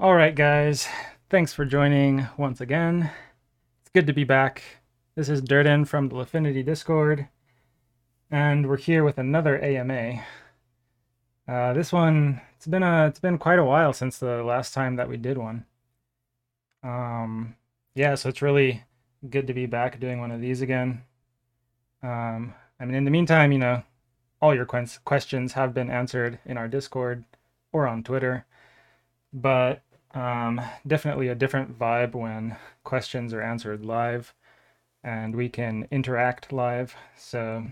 All right, guys. Thanks for joining once again. It's good to be back. This is Durden from the Lifinity Discord, and we're here with another AMA. Uh, this one, it's been a, it's been quite a while since the last time that we did one. Um, yeah, so it's really good to be back doing one of these again. Um, I mean, in the meantime, you know, all your questions have been answered in our Discord or on Twitter, but um, definitely a different vibe when questions are answered live and we can interact live. So,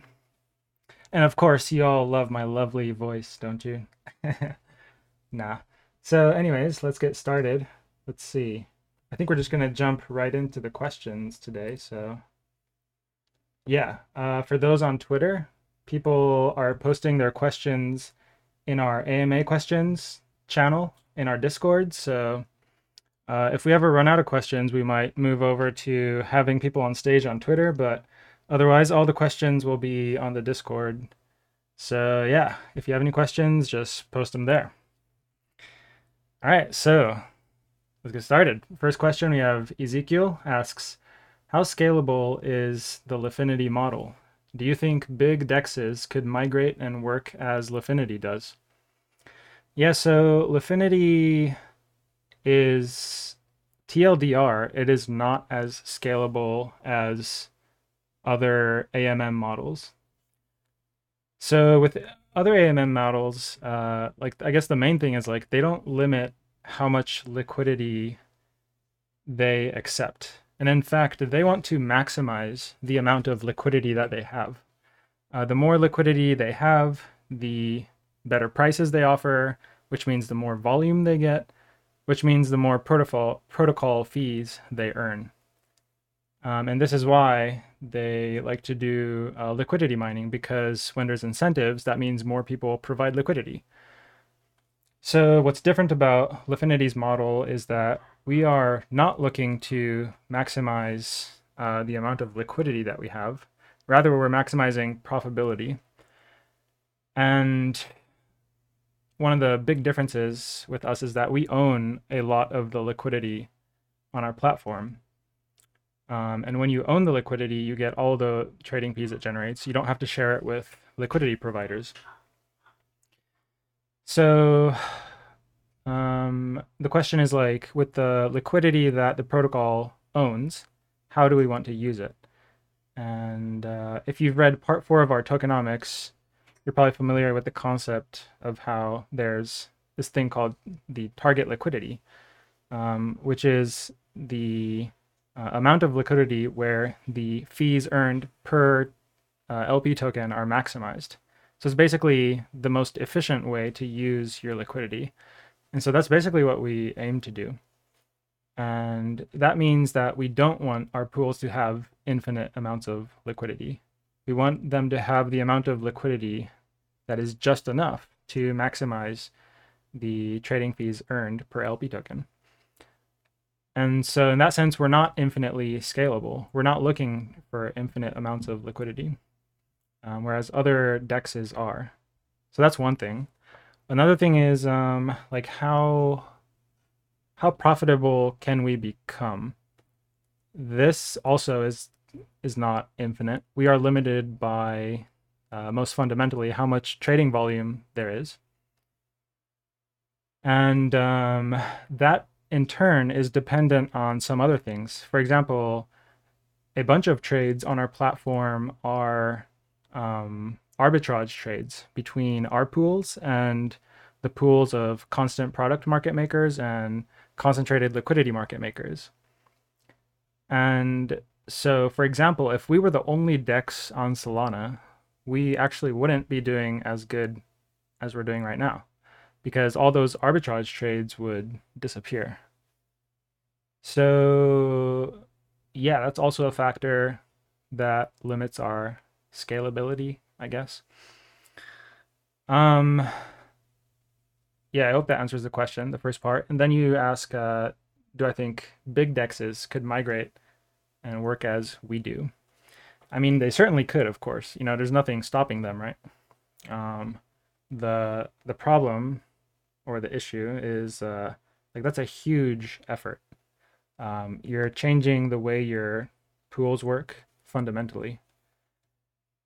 and of course, you all love my lovely voice, don't you? nah. So, anyways, let's get started. Let's see. I think we're just going to jump right into the questions today. So, yeah, uh, for those on Twitter, people are posting their questions in our AMA questions channel in our Discord. So uh, if we ever run out of questions, we might move over to having people on stage on Twitter. But otherwise, all the questions will be on the Discord. So yeah, if you have any questions, just post them there. All right, so let's get started. First question we have Ezekiel asks, how scalable is the Lifinity model? Do you think big dexes could migrate and work as Lifinity does? Yeah, so Lifinity is TLDR, it is not as scalable as other AMM models. So with other AMM models, uh, like I guess the main thing is like they don't limit how much liquidity they accept. And in fact, they want to maximize the amount of liquidity that they have. Uh, the more liquidity they have, the better prices they offer, which means the more volume they get, which means the more protocol protocol fees they earn. Um, and this is why they like to do uh, liquidity mining because when there's incentives, that means more people provide liquidity. So what's different about Lifinity's model is that we are not looking to maximize uh, the amount of liquidity that we have. Rather, we're maximizing profitability. And one of the big differences with us is that we own a lot of the liquidity on our platform. Um, and when you own the liquidity, you get all the trading fees it generates. You don't have to share it with liquidity providers. So um, the question is like, with the liquidity that the protocol owns, how do we want to use it? And uh, if you've read part four of our tokenomics, you're probably familiar with the concept of how there's this thing called the target liquidity, um, which is the uh, amount of liquidity where the fees earned per uh, LP token are maximized. So it's basically the most efficient way to use your liquidity. And so that's basically what we aim to do. And that means that we don't want our pools to have infinite amounts of liquidity. We want them to have the amount of liquidity that is just enough to maximize the trading fees earned per LP token. And so, in that sense, we're not infinitely scalable. We're not looking for infinite amounts of liquidity, um, whereas other dexes are. So that's one thing. Another thing is um, like how how profitable can we become? This also is is not infinite. We are limited by uh, most fundamentally, how much trading volume there is. And um, that in turn is dependent on some other things. For example, a bunch of trades on our platform are um, arbitrage trades between our pools and the pools of constant product market makers and concentrated liquidity market makers. And so, for example, if we were the only DEX on Solana, we actually wouldn't be doing as good as we're doing right now because all those arbitrage trades would disappear. So, yeah, that's also a factor that limits our scalability, I guess. Um, yeah, I hope that answers the question, the first part. And then you ask, uh, do I think big dexes could migrate and work as we do? I mean, they certainly could, of course. You know, there's nothing stopping them, right? Um, the the problem or the issue is uh, Like that's a huge effort. Um, you're changing the way your pools work fundamentally.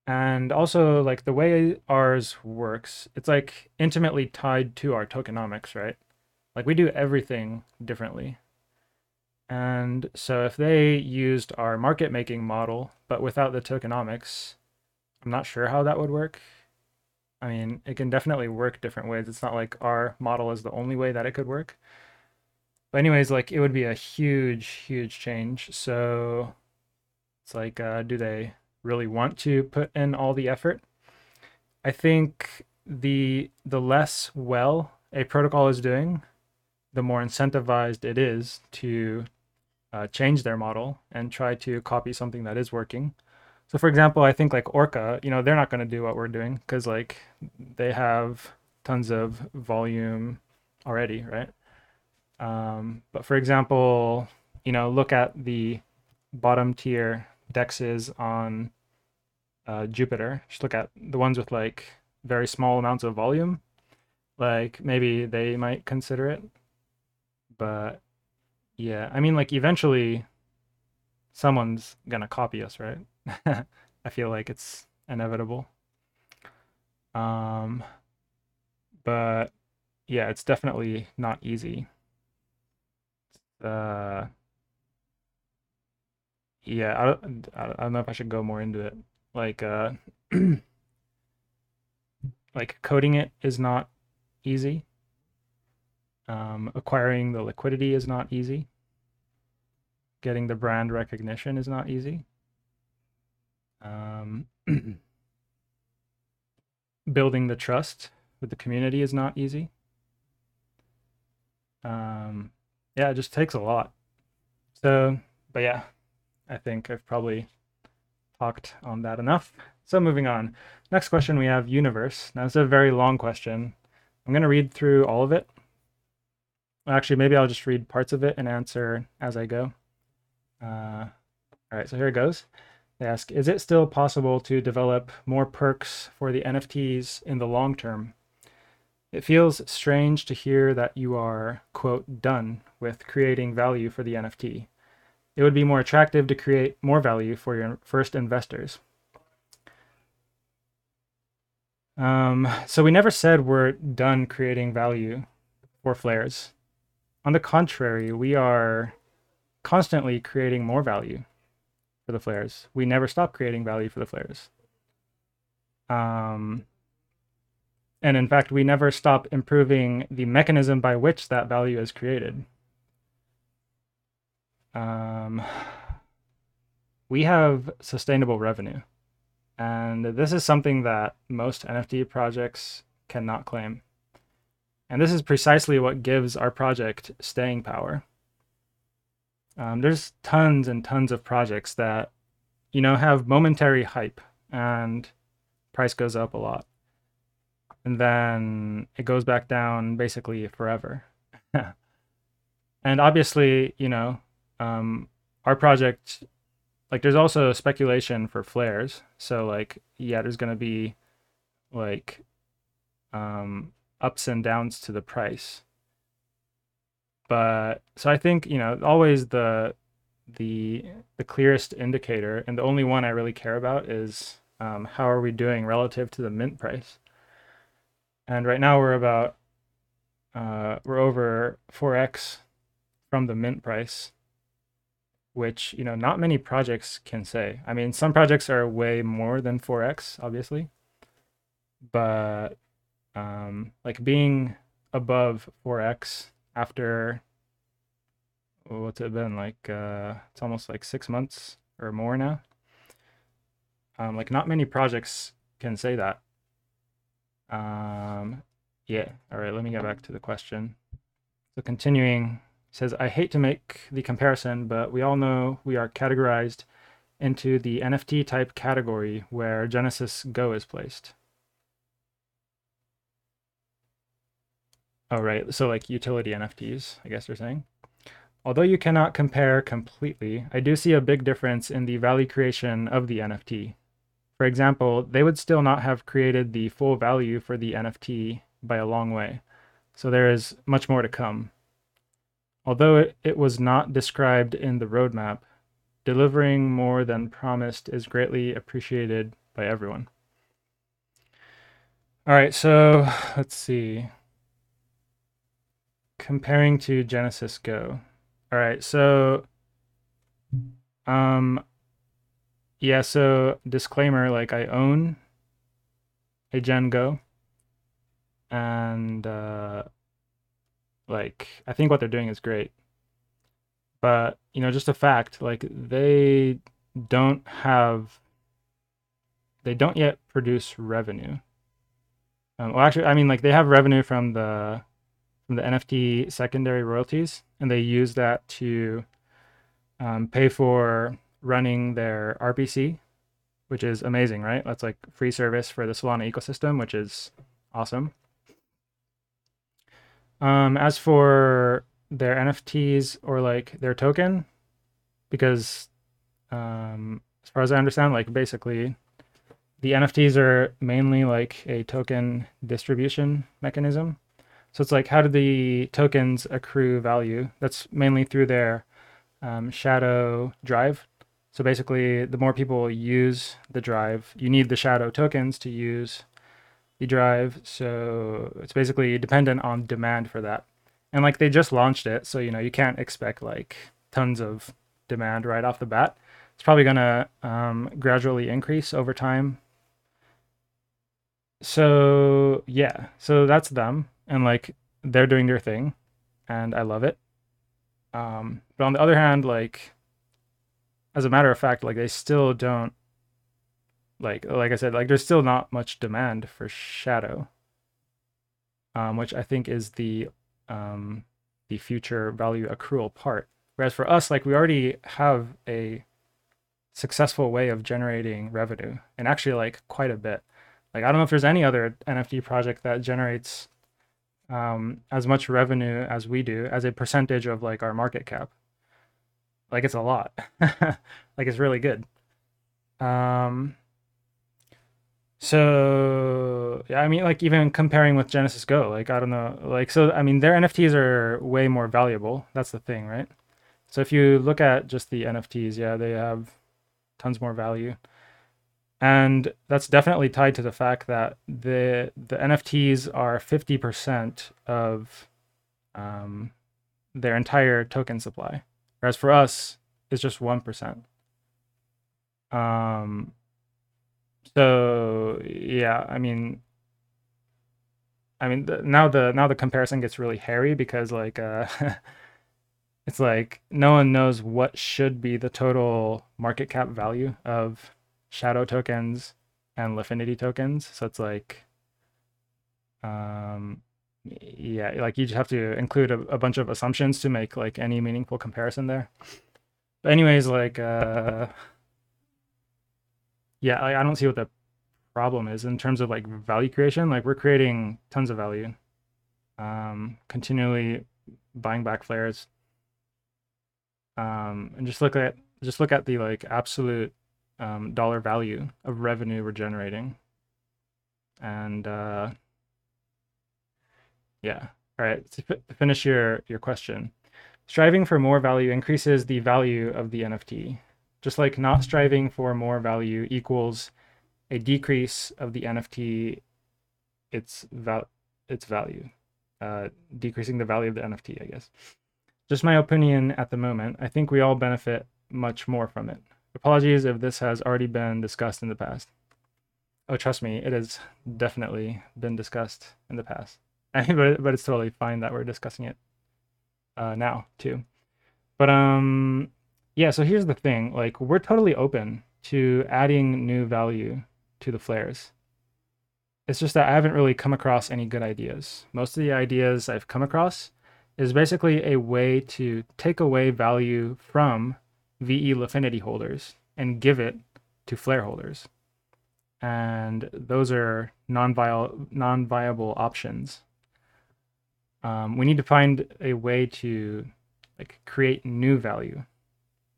And also, like the way ours works, it's like intimately tied to our tokenomics, right? Like we do everything differently. And so if they used our market making model, but without the tokenomics, I'm not sure how that would work. I mean, it can definitely work different ways. It's not like our model is the only way that it could work. But anyways, like it would be a huge, huge change. So it's like, uh, do they really want to put in all the effort? I think the the less well a protocol is doing, the more incentivized it is to uh, change their model and try to copy something that is working. So, for example, I think like Orca, you know, they're not going to do what we're doing because like they have tons of volume already, right? Um, but for example, you know, look at the bottom tier dexes on uh, Jupiter. Just look at the ones with like very small amounts of volume. Like maybe they might consider it, but yeah, I mean, like eventually, someone's gonna copy us, right? I feel like it's inevitable. Um, but yeah, it's definitely not easy. Uh, yeah, I don't, I don't know if I should go more into it. Like, uh, like coding it is not easy. Um, acquiring the liquidity is not easy. Getting the brand recognition is not easy. Um, building the trust with the community is not easy. Um, yeah, it just takes a lot. So, but yeah, I think I've probably talked on that enough. So moving on. Next question we have universe. Now it's a very long question. I'm going to read through all of it. Actually, maybe I'll just read parts of it and answer as I go. Uh, all right, so here it goes. They ask, is it still possible to develop more perks for the NFTs in the long term? It feels strange to hear that you are, quote, done with creating value for the NFT. It would be more attractive to create more value for your first investors. Um, so we never said we're done creating value for flares. On the contrary, we are constantly creating more value for the flares. We never stop creating value for the flares. Um, and in fact, we never stop improving the mechanism by which that value is created. Um, we have sustainable revenue. And this is something that most NFT projects cannot claim. And this is precisely what gives our project staying power. Um, there's tons and tons of projects that, you know, have momentary hype and price goes up a lot. And then it goes back down basically forever. and obviously, you know, um, our project, like, there's also speculation for flares. So, like, yeah, there's going to be like um, ups and downs to the price but so I think you know always the the the clearest indicator and the only one I really care about is um, how are we doing relative to the mint price. And right now we're about uh, we're over 4x from the mint price, which you know not many projects can say. I mean, some projects are way more than 4x, obviously, but um, like being above 4x after what's it been like uh it's almost like six months or more now. Um like not many projects can say that. Um yeah all right let me get back to the question. So continuing says i hate to make the comparison but we all know we are categorized into the nft type category where GenesysGo is placed Oh, right. So like utility NFTs, I guess you're saying. Although you cannot compare completely, I do see a big difference in the value creation of the NFT. For example, they would still not have created the full value for the NFT by a long way. So there is much more to come. Although it, it was not described in the roadmap, delivering more than promised is greatly appreciated by everyone. All right, so let's see. Comparing to GenesysGo. All right, so um yeah, so disclaimer like I own a Gen Go and uh like I think what they're doing is great. But, you know, just a fact, like they don't have they don't yet produce revenue. Um, well, actually, I mean, like they have revenue from the from the NFT secondary royalties, and they use that to um, pay for running their RPC, which is amazing, right? That's like free service for the Solana ecosystem, which is awesome. Um, as for their NFTs or like their token, because um, as far as I understand, like basically the NFTs are mainly like a token distribution mechanism. So it's like how do the tokens accrue value? That's mainly through their um, shadow drive. So basically, the more people use the drive, you need the shadow tokens to use the drive. So it's basically dependent on demand for that. And like they just launched it, so you know you can't expect like tons of demand right off the bat. It's probably gonna um, gradually increase over time. So yeah, so that's them, and like they're doing their thing, and I love it. Um, but on the other hand, like as a matter of fact, like they still don't like like I said, like there's still not much demand for shadow. Um, which I think is the um, the future value accrual part. Whereas for us, like we already have a successful way of generating revenue and actually like quite a bit. Like I don't know if there's any other NFT project that generates um, as much revenue as we do as a percentage of like our market cap. Like it's a lot. like it's really good. Um, so yeah, I mean, like even comparing with GenesysGo, like I don't know, like so I mean their NFTs are way more valuable. That's the thing, right? So if you look at just the NFTs, yeah, they have tons more value, and that's definitely tied to the fact that the the NFTs are fifty percent of um, their entire token supply, whereas for us, it's just one percent. Um, so yeah, I mean, I mean the, now the now the comparison gets really hairy because like uh, it's like no one knows what should be the total market cap value of shadow tokens and Lifinity tokens. So it's like, um, yeah, like you just have to include a, a bunch of assumptions to make like any meaningful comparison there. But anyways, like uh yeah, I, I don't see what the problem is in terms of like value creation. Like we're creating tons of value, um, continually buying back flares, um, and just look at just look at the like absolute um, dollar value of revenue we're generating, and uh, yeah. All right. To, f- finish your your question, striving for more value increases the value of the NFT just like not striving for more value equals a decrease of the NFT its val its value, uh, decreasing the value of the NFT, I guess. Just my opinion at the moment. I think we all benefit much more from it. Apologies if this has already been discussed in the past. Oh, trust me, it has definitely been discussed in the past. But but it's totally fine that we're discussing it uh, now too. But um, yeah, so here's the thing like, we're totally open to adding new value to the flares. It's just that I haven't really come across any good ideas. Most of the ideas I've come across is basically a way to take away value from VE Lifinity holders and give it to flare holders. And those are non-viable, non-viable options. Um, we need to find a way to like create new value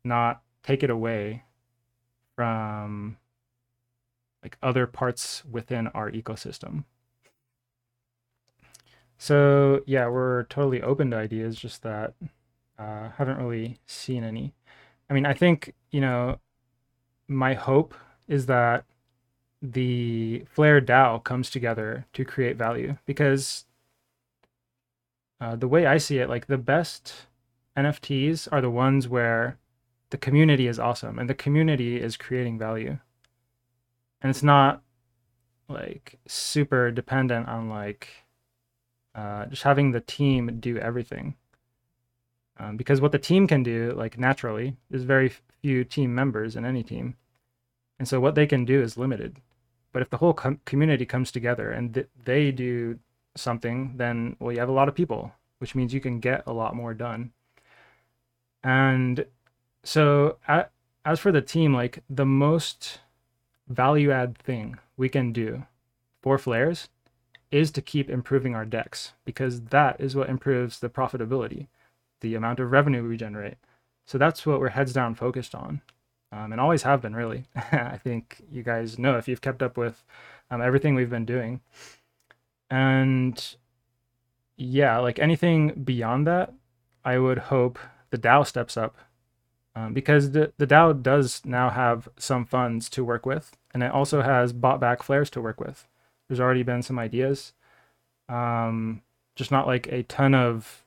not take it away from like other parts within our ecosystem. So yeah, we're totally open to ideas, just that Uh, haven't really seen any. I mean, I think, you know, my hope is that the Flare DAO comes together to create value because uh, the way I see it, like the best NFTs are the ones where the community is awesome and the community is creating value. And it's not like super dependent on like uh, just having the team do everything. Um, because what the team can do, like naturally, is very few team members in any team. And so what they can do is limited. But if the whole com- community comes together and th- they do something, then, well, you have a lot of people, which means you can get a lot more done. And so, at, as for the team, like the most value add thing we can do for flares is to keep improving our DEX because that is what improves the profitability, the amount of revenue we generate. So that's what we're heads down focused on, um, and always have been really. I think you guys know if you've kept up with um, everything we've been doing, and yeah, like anything beyond that, I would hope the DAO steps up um, because the, the DAO does now have some funds to work with, and it also has bought back flares to work with. There's already been some ideas. Um, just not like a ton of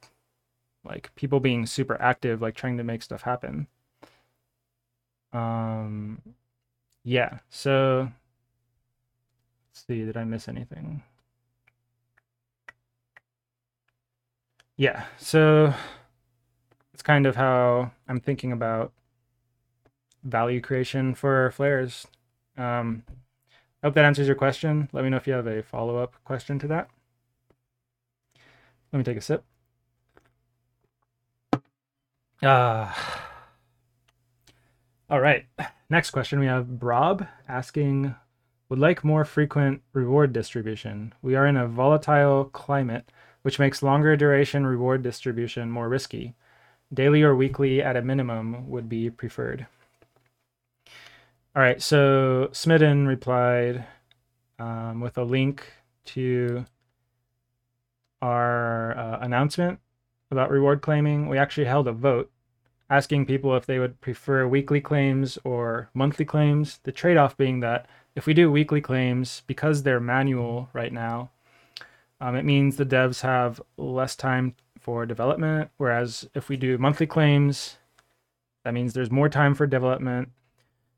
like people being super active, like trying to make stuff happen. Um, yeah. So let's see. Did I miss anything? Yeah. So it's kind of how I'm thinking about value creation for flares. Um, I hope that answers your question. Let me know if you have a follow up question to that. Let me take a sip. Uh, all right. Next question we have Brob asking Would like more frequent reward distribution. We are in a volatile climate, which makes longer duration reward distribution more risky. Daily or weekly at a minimum would be preferred. All right, so Smitten replied um, with a link to our uh, announcement about reward claiming. We actually held a vote asking people if they would prefer weekly claims or monthly claims. The trade off being that if we do weekly claims, because they're manual right now, um, it means the devs have less time for development. Whereas if we do monthly claims, that means there's more time for development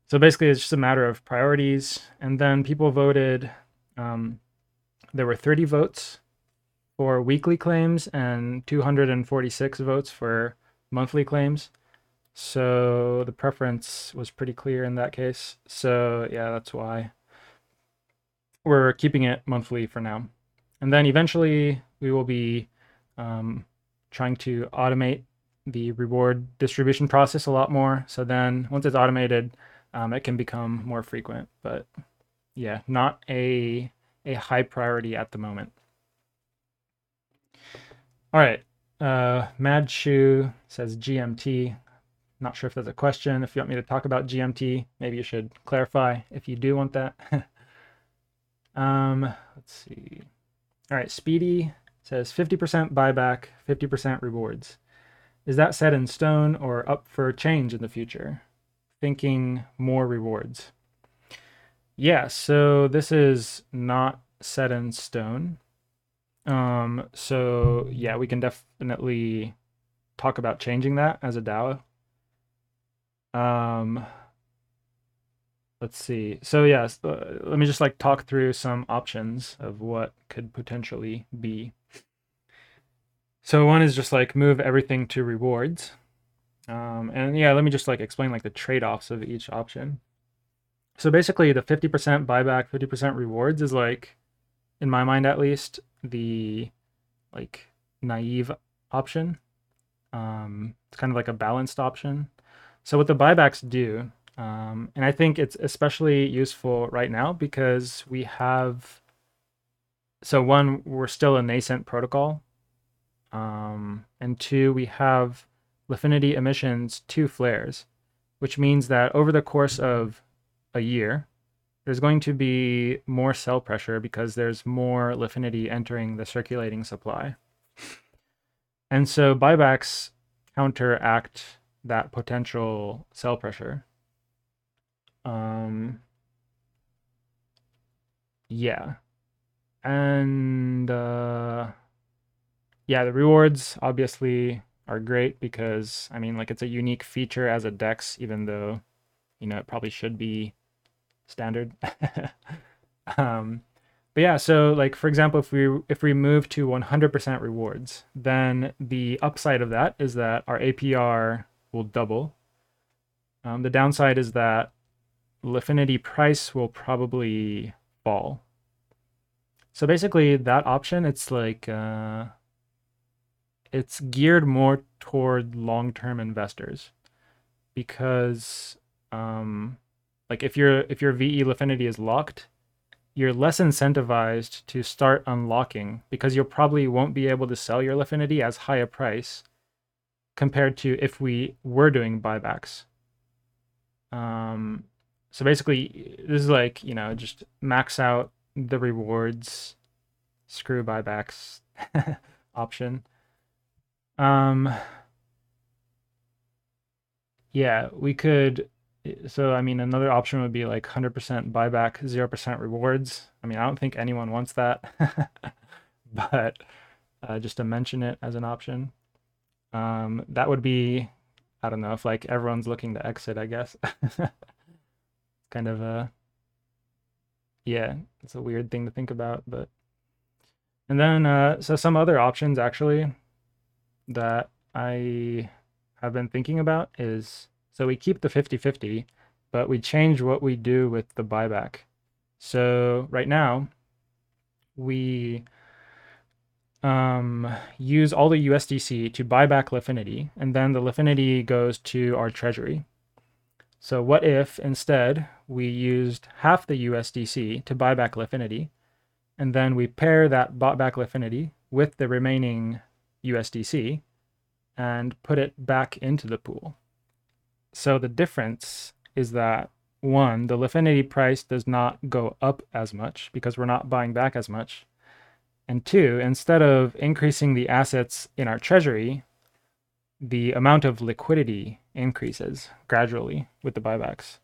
so basically, it's just a matter of priorities. And then people voted. Um, there were 30 votes for weekly claims and 246 votes for monthly claims. So the preference was pretty clear in that case. So yeah, that's why we're keeping it monthly for now. And then eventually we will be um, trying to automate the reward distribution process a lot more. So then once it's automated, um, it can become more frequent. But yeah, not a a high priority at the moment. All right. Uh, Mad Shoe says GMT. Not sure if there's a question. If you want me to talk about GMT, maybe you should clarify if you do want that. um, let's see. All right. Speedy says 50% buyback, 50% rewards. Is that set in stone or up for change in the future? thinking more rewards. Yeah, so this is not set in stone. Um, so yeah, we can definitely talk about changing that as a DAO. Um, let's see. So yes, uh, let me just like talk through some options of what could potentially be. So one is just like move everything to rewards. Um, and yeah, let me just like explain like the trade-offs of each option. So basically the 50% buyback, 50% rewards is like, in my mind at least, the like naive option. Um, it's kind of like a balanced option. So what the buybacks do, um, and I think it's especially useful right now because we have, so one, we're still a nascent protocol. Um, and to, we have Lifinity emissions two flares, which means that over the course of a year, there's going to be more sell pressure because there's more Lifinity entering the circulating supply. And so buybacks counteract that potential sell pressure. Um, yeah. And uh, yeah, the rewards obviously are great because I mean, like it's a unique feature as a DEX, even though you know it probably should be standard. um, but yeah, so like for example, if we if we move to 100% rewards, then the upside of that is that our APR will double. Um, the downside is that Lifinity price will probably fall. So basically, that option, it's like uh, it's geared more toward long-term investors because, um, like if your if your VE Lifinity is locked, you're less incentivized to start unlocking because you probably won't be able to sell your Lifinity as high a price compared to if we were doing buybacks. Um, so basically, this is like, you know, just max out the rewards, screw buybacks option. Um, yeah, we could. So, I mean, another option would be like 100% buyback, 0% rewards. I mean, I don't think anyone wants that, but uh, just to mention it as an option. Um, that would be, I don't know, if like everyone's looking to exit, I guess. kind of a, yeah, it's a weird thing to think about, but. And then, uh, so some other options actually that I have been thinking about is so we keep the 50 50, but we change what we do with the buyback. So right now, we um, use all the USDC to buy back Lifinity, and then the Lifinity goes to our treasury. So what if instead we used half the USDC to buy back Lifinity, and then we pair that bought back Lifinity with the remaining USDC and put it back into the pool. So the difference is that one, the Lifinity price does not go up as much because we're not buying back as much. And two, instead of increasing the assets in our treasury, the amount of liquidity increases gradually with the buybacks.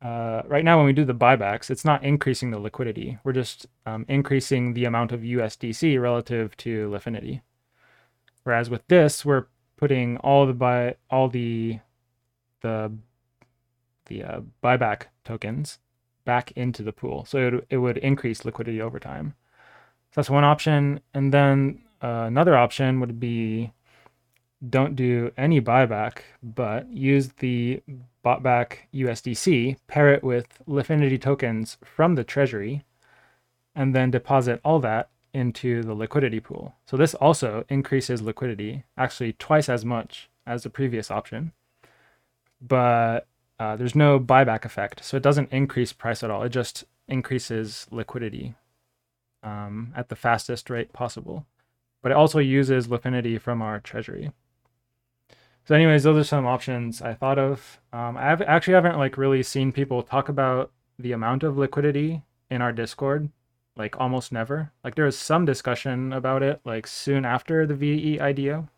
Uh, right now, when we do the buybacks, it's not increasing the liquidity. We're just um, increasing the amount of USDC relative to Lifinity. Whereas with this, we're putting all the buy all the the the uh, buyback tokens back into the pool, so it, it would increase liquidity over time. So that's one option. And then uh, another option would be don't do any buyback, but use the bought back USDC, pair it with Lifinity tokens from the treasury, and then deposit all that into the liquidity pool. So this also increases liquidity, actually twice as much as the previous option. But uh, there's no buyback effect, so it doesn't increase price at all. It just increases liquidity um, at the fastest rate possible. But it also uses Lifinity from our treasury. So, anyways, those are some options I thought of. Um, I have, actually haven't like really seen people talk about the amount of liquidity in our Discord, like almost never. Like there was some discussion about it like soon after the VE IDO,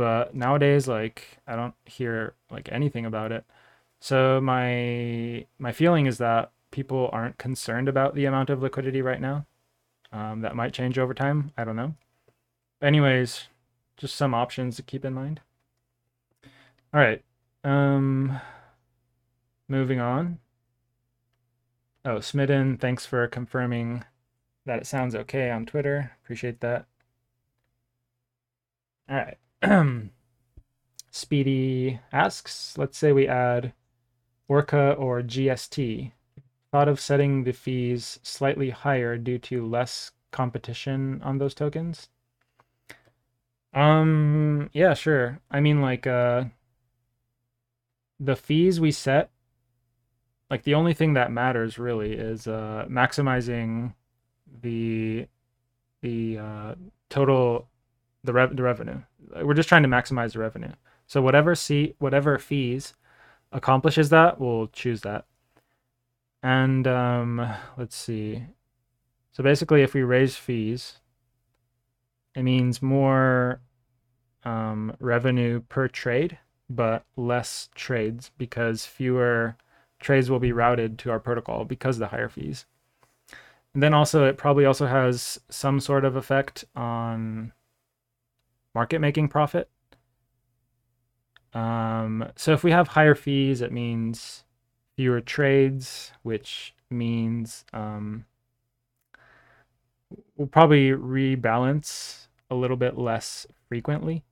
but nowadays like I don't hear like anything about it. So my my feeling is that people aren't concerned about the amount of liquidity right now. Um, that might change over time. I don't know. Anyways, just some options to keep in mind. All right. Um, moving on. Oh, Smitten, thanks for confirming that it sounds okay on Twitter. Appreciate that. All right. Speedy asks, let's say we add Orca or GST thought of setting the fees slightly higher due to less competition on those tokens? Um, yeah, sure. I mean, like, uh, the fees we set, like, the only thing that matters really is uh, maximizing the the uh, total the rev the revenue. We're just trying to maximize the revenue. So whatever seat, whatever fees accomplishes that, we'll choose that. And um, let's see. So basically, if we raise fees, it means more um, revenue per trade, but less trades because fewer trades will be routed to our protocol because of the higher fees. And then also, it probably also has some sort of effect on market making profit. Um, so if we have higher fees, it means fewer trades, which means um, we'll probably rebalance a little bit less frequently.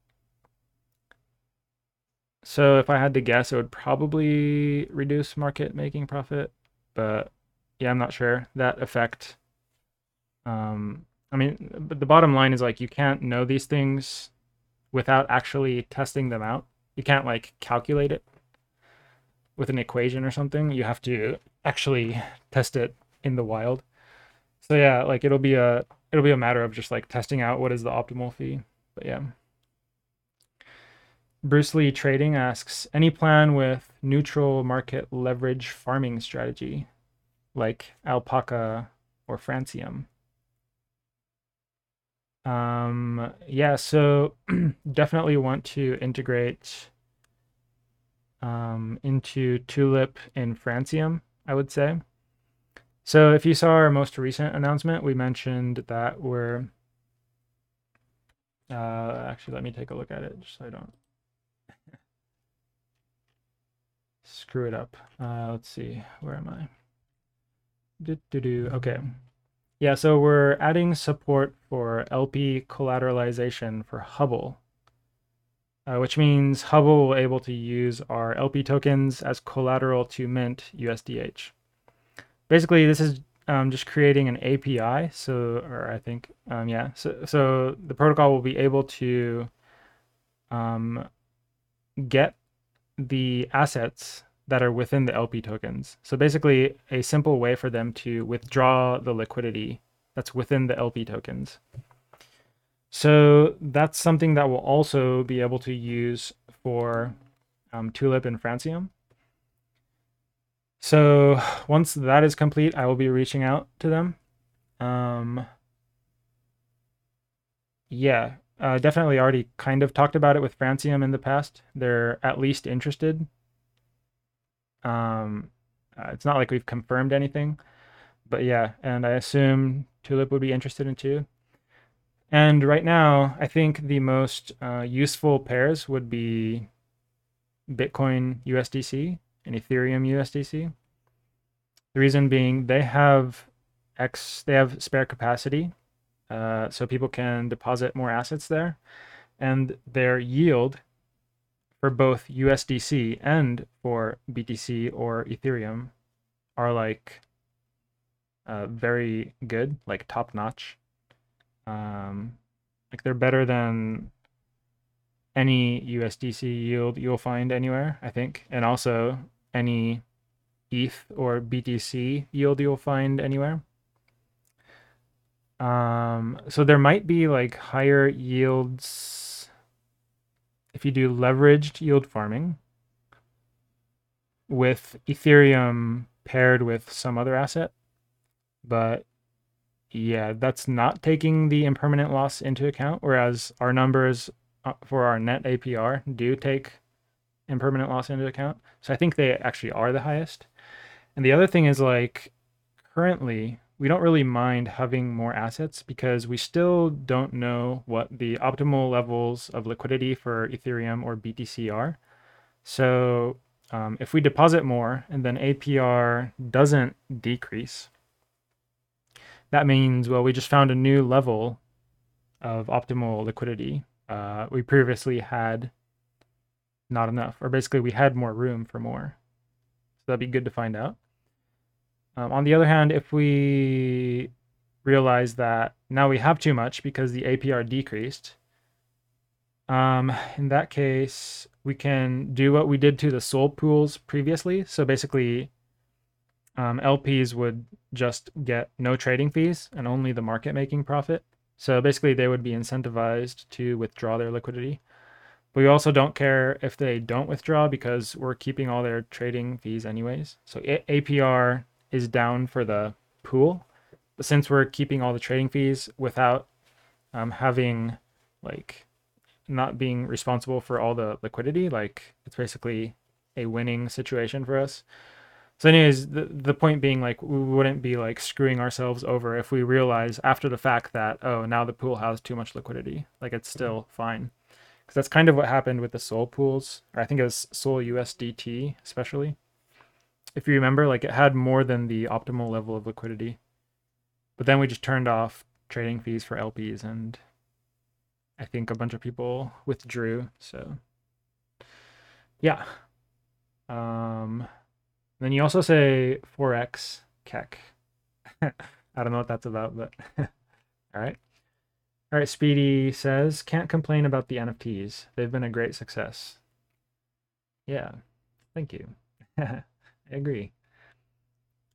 So if I had to guess, it would probably reduce market making profit, but yeah, I'm not sure that effect. Um, I mean, but the bottom line is like you can't know these things without actually testing them out. You can't like calculate it with an equation or something. You have to actually test it in the wild. So yeah, like it'll be a it'll be a matter of just like testing out what is the optimal fee. But yeah. Bruce Lee Trading asks any plan with neutral market leverage farming strategy like alpaca or francium. Um, yeah, so definitely want to integrate um, into Tulip and Francium, I would say. So if you saw our most recent announcement, we mentioned that we're uh, actually let me take a look at it just so I don't screw it up. Uh, let's see, where am I? Do, do, do. Okay. Yeah, so we're adding support for LP collateralization for Hubble, uh, which means Hubble will be able to use our LP tokens as collateral to mint USDH. Basically, this is um, just creating an API. So, or I think, um, yeah. So, so the protocol will be able to um, get the assets that are within the LP tokens. So basically, a simple way for them to withdraw the liquidity that's within the LP tokens. So that's something that we'll also be able to use for um, Tulip and Francium. So once that is complete, I will be reaching out to them. Um, yeah, uh, definitely already kind of talked about it with Francium in the past. They're at least interested. Um, uh, it's not like we've confirmed anything, but yeah, and I assume Tulip would be interested in too. And right now, I think the most uh, useful pairs would be Bitcoin USDC and Ethereum USDC. The reason being they have X, they have spare capacity, uh, so people can deposit more assets there, and their yield for both USDC and for BTC or Ethereum are like uh, very good, like top notch. Um, like they're better than any USDC yield you'll find anywhere, I think, and also any ETH or BTC yield you'll find anywhere. Um, so there might be like higher yields if you do leveraged yield farming with Ethereum paired with some other asset. But yeah, that's not taking the impermanent loss into account, whereas our numbers uh, for our net APR do take impermanent loss into account. So I think they actually are the highest. And the other thing is like currently we don't really mind having more assets because we still don't know what the optimal levels of liquidity for Ethereum or BTC are. So um, if we deposit more and then APR doesn't decrease, that means, well, we just found a new level of optimal liquidity. Uh, we previously had not enough, or basically we had more room for more. So that'd be good to find out. Um, on the other hand, if we realize that now we have too much because the APR decreased, um, in that case, we can do what we did to the SOL pools previously. So basically, um, LPs would just get no trading fees and only the market making profit. So basically, they would be incentivized to withdraw their liquidity. But we also don't care if they don't withdraw because we're keeping all their trading fees anyways. So A- APR is down for the pool. But since we're keeping all the trading fees without um, having like not being responsible for all the liquidity. Like it's basically a winning situation for us. So, anyways, the the point being like we wouldn't be like screwing ourselves over if we realize after the fact that oh now the pool has too much liquidity. Like it's still fine because that's kind of what happened with the Sol pools, or I think it was Sol USDT especially. If you remember, like it had more than the optimal level of liquidity, but then we just turned off trading fees for LPs, and I think a bunch of people withdrew. So, yeah. Um, then you also say forex keck. I don't know what that's about, but all right. All right, Speedy says, can't complain about the NFTs. They've been a great success. Yeah, thank you. I agree.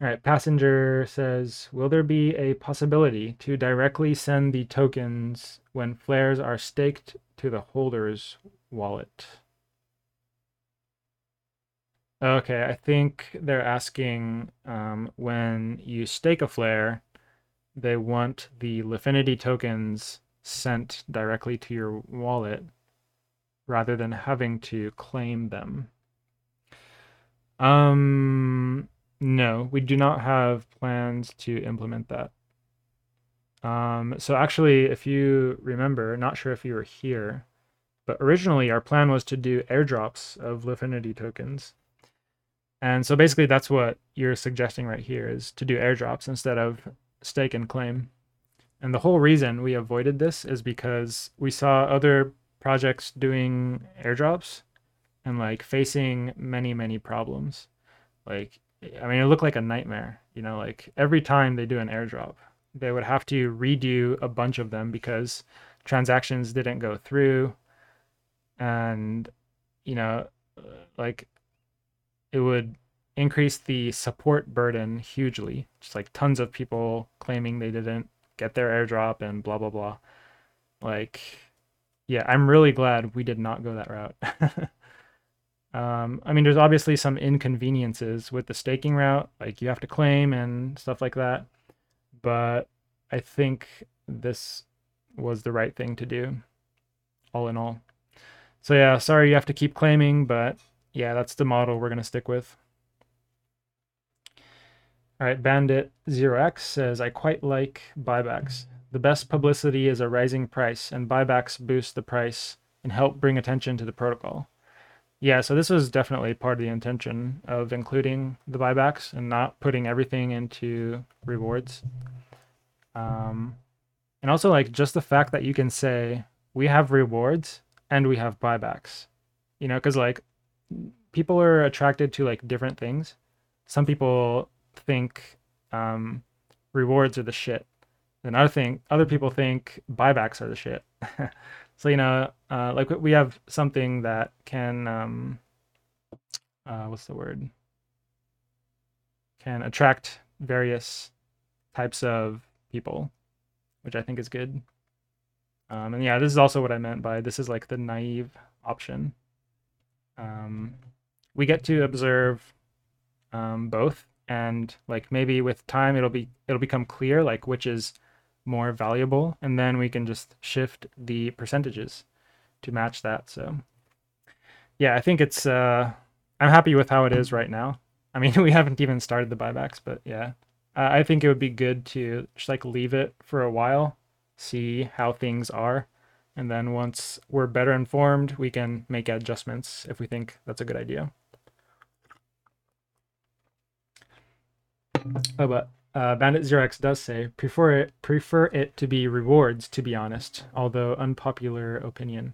All right, Passenger says, will there be a possibility to directly send the tokens when flares are staked to the holder's wallet? Okay, I think they're asking um, when you stake a flare, they want the Lifinity tokens sent directly to your wallet rather than having to claim them. Um, no, we do not have plans to implement that. Um, so actually, if you remember, not sure if you were here, but originally our plan was to do airdrops of Lifinity tokens. And so basically that's what you're suggesting right here is to do airdrops instead of stake and claim. And the whole reason we avoided this is because we saw other projects doing airdrops and like facing many, many problems. Like, I mean, it looked like a nightmare, you know, like every time they do an airdrop, they would have to redo a bunch of them because transactions didn't go through. And, you know, uh, like it would increase the support burden hugely. Just like tons of people claiming they didn't get their airdrop and blah blah blah. Like, yeah, I'm really glad we did not go that route. um, I mean, there's obviously some inconveniences with the staking route, like you have to claim and stuff like that. But I think this was the right thing to do, all in all. So yeah, sorry you have to keep claiming, but yeah, that's the model we're gonna stick with. All right, Bandit 0x says, I quite like buybacks. The best publicity is a rising price, and buybacks boost the price and help bring attention to the protocol. Yeah, so this was definitely part of the intention of including the buybacks and not putting everything into rewards. Um, and also, like, just the fact that you can say, we have rewards and we have buybacks, you know, because, like, people are attracted to, like, different things. Some people think um, rewards are the shit. And other thing, other people think buybacks are the shit. so you know, uh, like we have something that can, um, uh, what's the word? Can attract various types of people, which I think is good. Um, and yeah, this is also what I meant by this is like the naive option. Um, we get to observe um, both and like maybe with time it'll be it'll become clear like which is more valuable and then we can just shift the percentages to match that so yeah i think it's uh i'm happy with how it is right now i mean we haven't even started the buybacks but yeah i think it would be good to just like leave it for a while see how things are and then once we're better informed we can make adjustments if we think that's a good idea Oh, but uh, Bandit Zero X does say prefer it prefer it to be rewards. To be honest, although unpopular opinion.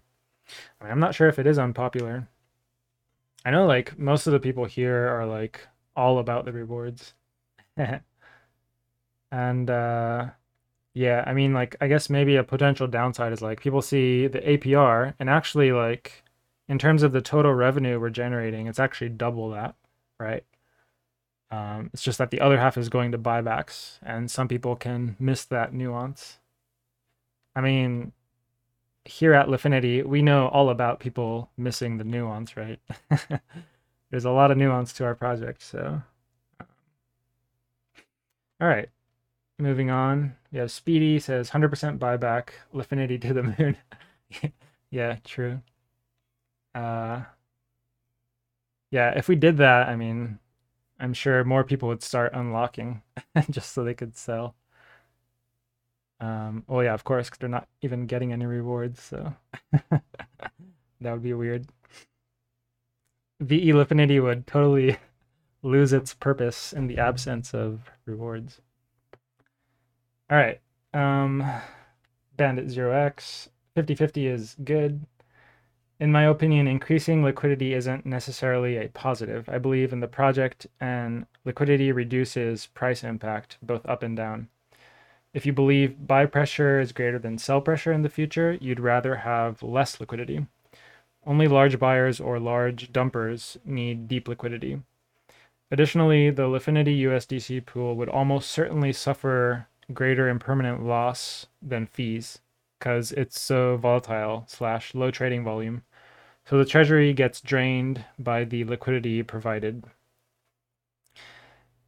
I mean, I'm not sure if it is unpopular. I know like most of the people here are like all about the rewards. and uh yeah, I mean like I guess maybe a potential downside is like people see the APR and actually like in terms of the total revenue we're generating, it's actually double that, right? Um, it's just that the other half is going to buybacks, and some people can miss that nuance. I mean, here at Lifinity, we know all about people missing the nuance, right? There's a lot of nuance to our project, so. Um, all right, moving on. We have Speedy says 100% buyback, Lifinity to the moon. yeah, true. Uh, yeah, if we did that, I mean, I'm sure more people would start unlocking just so they could sell. Um, well, yeah, of course, 'cause they're not even getting any rewards, so that would be weird. VE Lifinity would totally lose its purpose in the absence of rewards. All right. Um, Bandit 0x. 50-50 is good. In my opinion, increasing liquidity isn't necessarily a positive. I believe in the project and liquidity reduces price impact, both up and down. If you believe buy pressure is greater than sell pressure in the future, you'd rather have less liquidity. Only large buyers or large dumpers need deep liquidity. Additionally, the Lifinity USDC pool would almost certainly suffer greater impermanent loss than fees because it's so volatile slash low trading volume. So the treasury gets drained by the liquidity provided.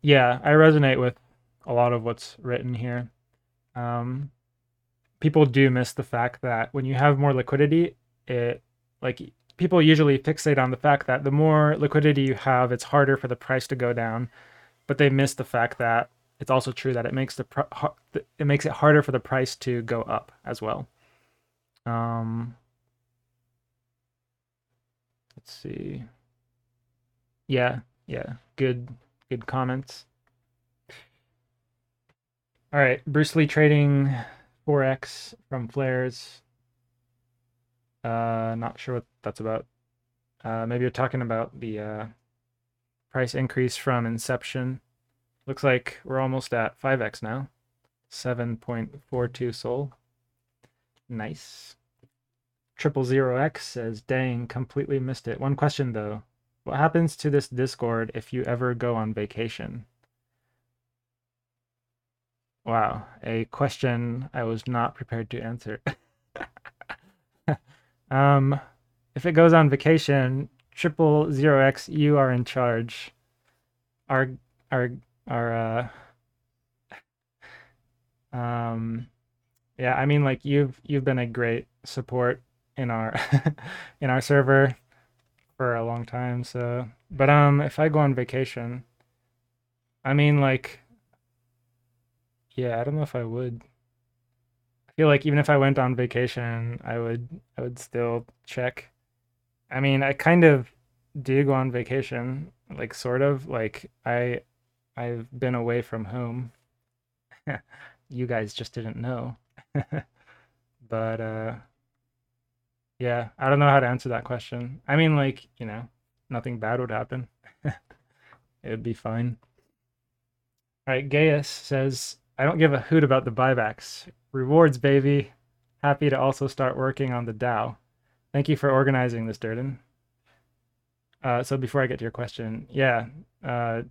Yeah, I resonate with a lot of what's written here. Um, people do miss the fact that when you have more liquidity, it like people usually fixate on the fact that the more liquidity you have, it's harder for the price to go down. But they miss the fact that it's also true that it makes the it makes it harder for the price to go up as well. Um, let's see. Yeah, yeah, good, good comments. All right, Bruce Lee trading 4x from flares. Uh, not sure what that's about. Uh, maybe you're talking about the uh, price increase from inception. Looks like we're almost at 5x now. 7.42 SOL. Nice. Triple zero X says, dang, completely missed it. One question though. What happens to this Discord if you ever go on vacation? Wow, a question I was not prepared to answer. um, if it goes on vacation, triple zero X, you are in charge. Our our our uh um yeah, I mean like you've you've been a great support in our in our server for a long time, so but um if I go on vacation, I mean like yeah, I don't know if I would. I feel like even if I went on vacation, I would I would still check. I mean, I kind of do go on vacation, like sort of like I I've been away from home. you guys just didn't know. but uh yeah, I don't know how to answer that question. I mean like, you know, nothing bad would happen. it would be fine. All right, Gaius says, I don't give a hoot about the buybacks. Rewards, baby. Happy to also start working on the DAO. Thank you for organizing this, Durden. Uh, so before I get to your question, yeah, uh,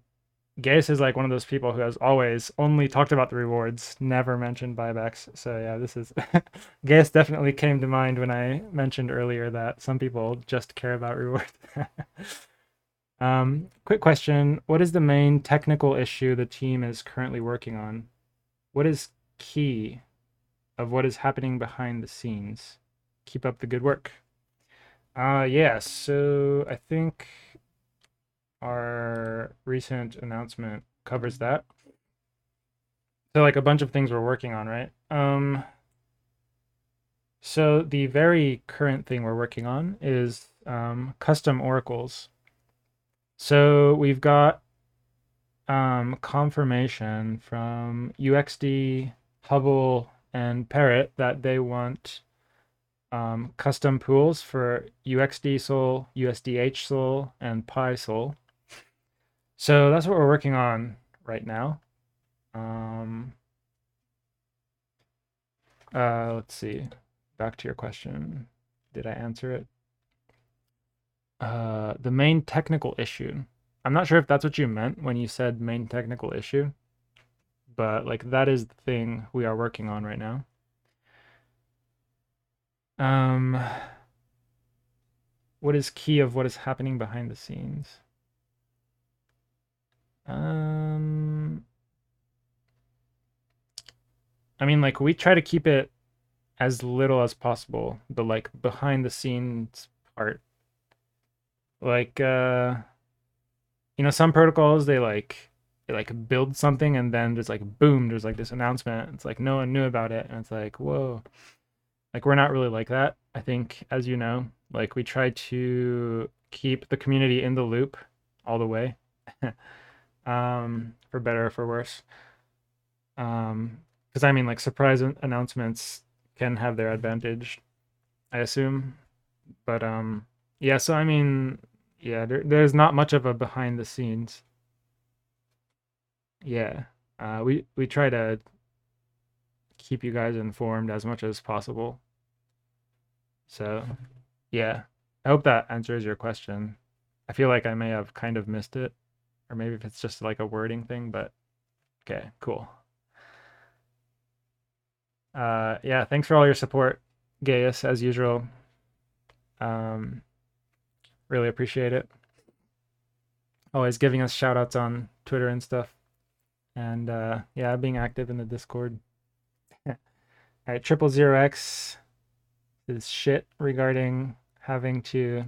Gaius is like one of those people who has always only talked about the rewards, never mentioned buybacks. So yeah, this is Gaius definitely came to mind when I mentioned earlier that some people just care about rewards. um, quick question: What is the main technical issue the team is currently working on? What is key of what is happening behind the scenes? Keep up the good work. Uh, yeah. So I think our recent announcement covers that. So like a bunch of things we're working on, right? Um so the very current thing we're working on is um, custom oracles. So we've got um, confirmation from UXD, Hubble, and Parrot that they want um, custom pools for UXD Sol, USDH Sol, and PAI Sol. So that's what we're working on right now. Um, uh, let's see. Back to your question. Did I answer it? Uh, the main technical issue. I'm not sure if that's what you meant when you said main technical issue, but like that is the thing we are working on right now. Um, what is key of what is happening behind the scenes? Um, I mean, like we try to keep it as little as possible the like behind the scenes part like uh you know some protocols they like they like build something and then there's like boom there's like this announcement. It's like no one knew about it and it's like whoa. Like we're not really like that. I think as you know like we try to keep the community in the loop all the way um for better or for worse. Um because i mean like surprise announcements can have their advantage i assume. But um yeah so i mean yeah there, there's not much of a behind the scenes. Yeah uh we we try to keep you guys informed as much as possible. So yeah i hope that answers your question. I feel like i may have kind of missed it or maybe if it's just like a wording thing but okay cool. Uh yeah thanks for all your support gaius as usual. Um really appreciate it. Always giving us shout outs on twitter and stuff. And uh yeah being active in the discord. All right triple zero x is shit regarding having to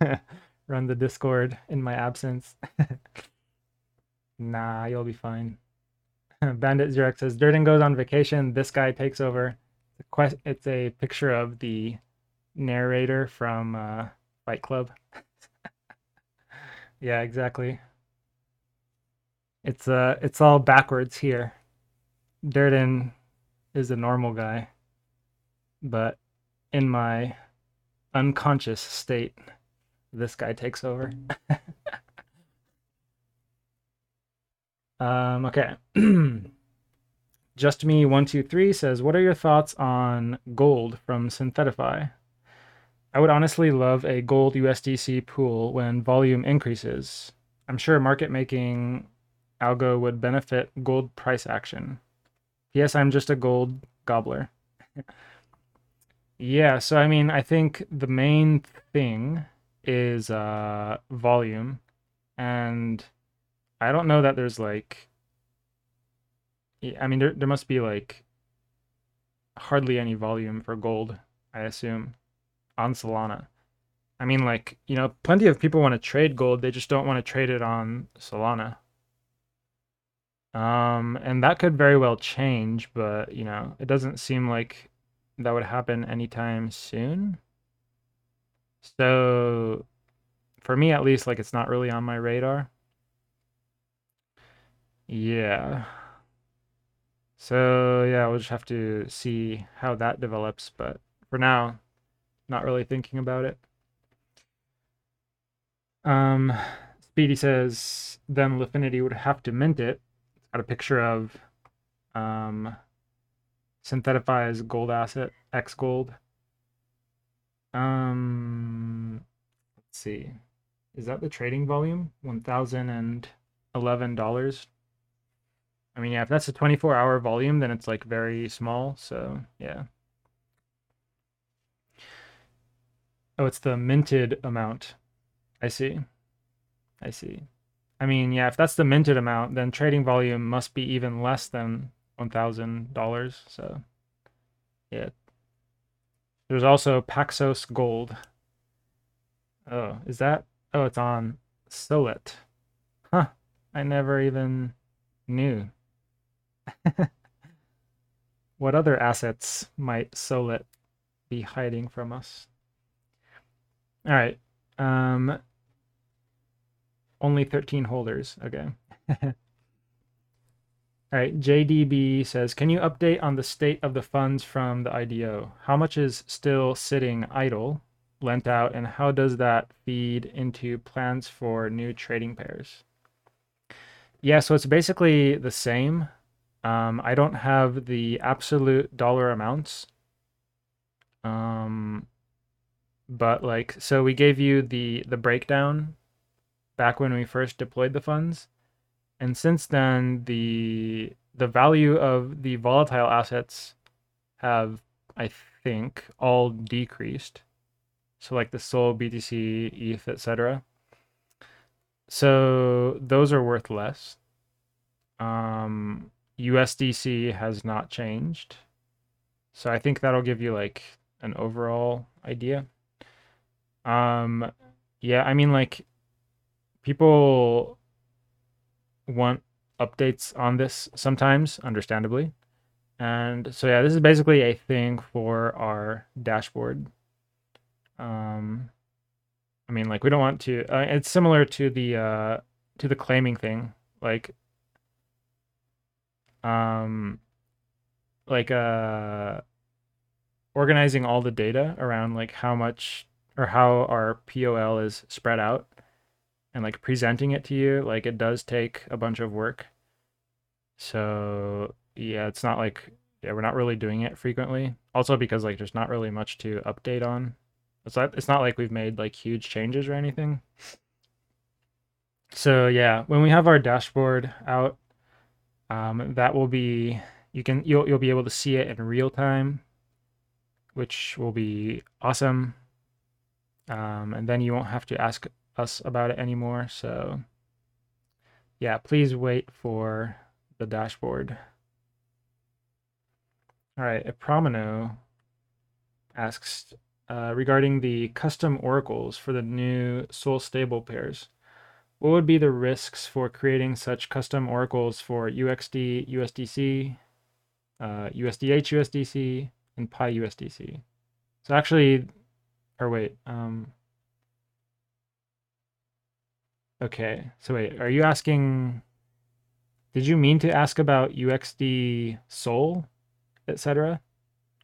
run the discord in my absence. Nah you'll be fine. Bandit Xerox says Durden goes on vacation. This guy takes over. It's a, quest, it's a picture of the narrator from uh, Fight Club. yeah, exactly. It's uh, it's all backwards here. Durden is a normal guy, but in my unconscious state, this guy takes over. Um, okay. Just me one two three says, "What are your thoughts on gold from Synthetify? I would honestly love a gold USDC pool when volume increases. I'm sure market making algo would benefit gold price action. Yes, I'm just a gold gobbler. yeah, so I mean, I think the main thing is uh, volume and I don't know that there's like I mean there there must be like hardly any volume for gold, I assume, on Solana. I mean like, you know, plenty of people want to trade gold, they just don't want to trade it on Solana. Um and that could very well change, but you know, it doesn't seem like that would happen anytime soon. So for me at least like it's not really on my radar. Yeah. So yeah, we'll just have to see how that develops, but for now, not really thinking about it. Um, Speedy says then Lifinity would have to mint it. It's got a picture of um, Synthetify's gold asset, X Gold. Um, let's see. Is that the trading volume? One thousand and eleven dollars I mean, yeah, if that's a 24 hour volume, then it's like very small. So, yeah. Oh, it's the minted amount. I see. I see. I mean, yeah, if that's the minted amount, then trading volume must be even less than $1,000. So, yeah. There's also Paxos Gold. Oh, is that? Oh, it's on Sollet. Huh. I never even knew. what other assets might Sollet be hiding from us? All right. Um, only 13 holders. Okay. All right. JDB says, can you update on the state of the funds from the IDO? How much is still sitting idle, lent out, and how does that feed into plans for new trading pairs? Yeah, so it's basically the same. Um, I don't have the absolute dollar amounts. Um, but like, so we gave you the the breakdown back when we first deployed the funds, and since then the the value of the volatile assets have, I think, all decreased. So like the Sol, BTC, ETH, etc. So those are worth less. Um, USDC has not changed. So I think that'll give you like an overall idea. Um, yeah, I mean, like, people want updates on this sometimes, understandably. And so, yeah, this is basically a thing for our dashboard. Um, I mean, like, we don't want to, uh, it's similar to the, uh, to the claiming thing. Like, um, like, uh, organizing all the data around like how much or how our POL is spread out and like presenting it to you, like it does take a bunch of work. So yeah, it's not like yeah, we're not really doing it frequently. Also because like there's not really much to update on. It's not it's not like we've made like huge changes or anything. So yeah, when we have our dashboard out, um, that will be you can you'll you'll be able to see it in real time, which will be awesome. Um, and then you won't have to ask us about it anymore. So yeah, please wait for the dashboard. All right, Promino asks uh, regarding the custom oracles for the new Sol stable pairs. What would be the risks for creating such custom oracles for UXD, USDC, uh, USDH, USDC, and PAI USDC? So actually, or wait, um, okay. So wait, are you asking, did you mean to ask about UXD Sol, etc.?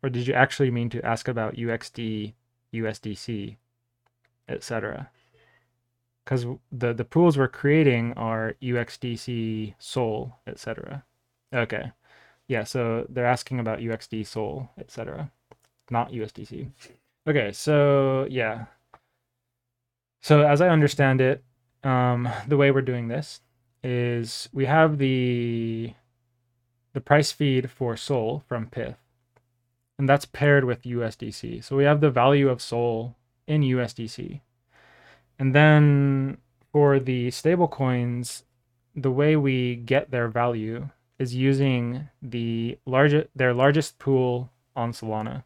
Or did you actually mean to ask about UXD, USDC, etc.? Because the, the pools we're creating are UXDC, Sol, etc. Okay. Yeah, so they're asking about UXD, Sol, etc. Not USDC. Okay, so yeah. So as I understand it, um, the way we're doing this is we have the the price feed for Sol from Pyth, and that's paired with USDC. So we have the value of Sol in USDC, and then for the stable coins, the way we get their value is using the largest their largest pool on Solana.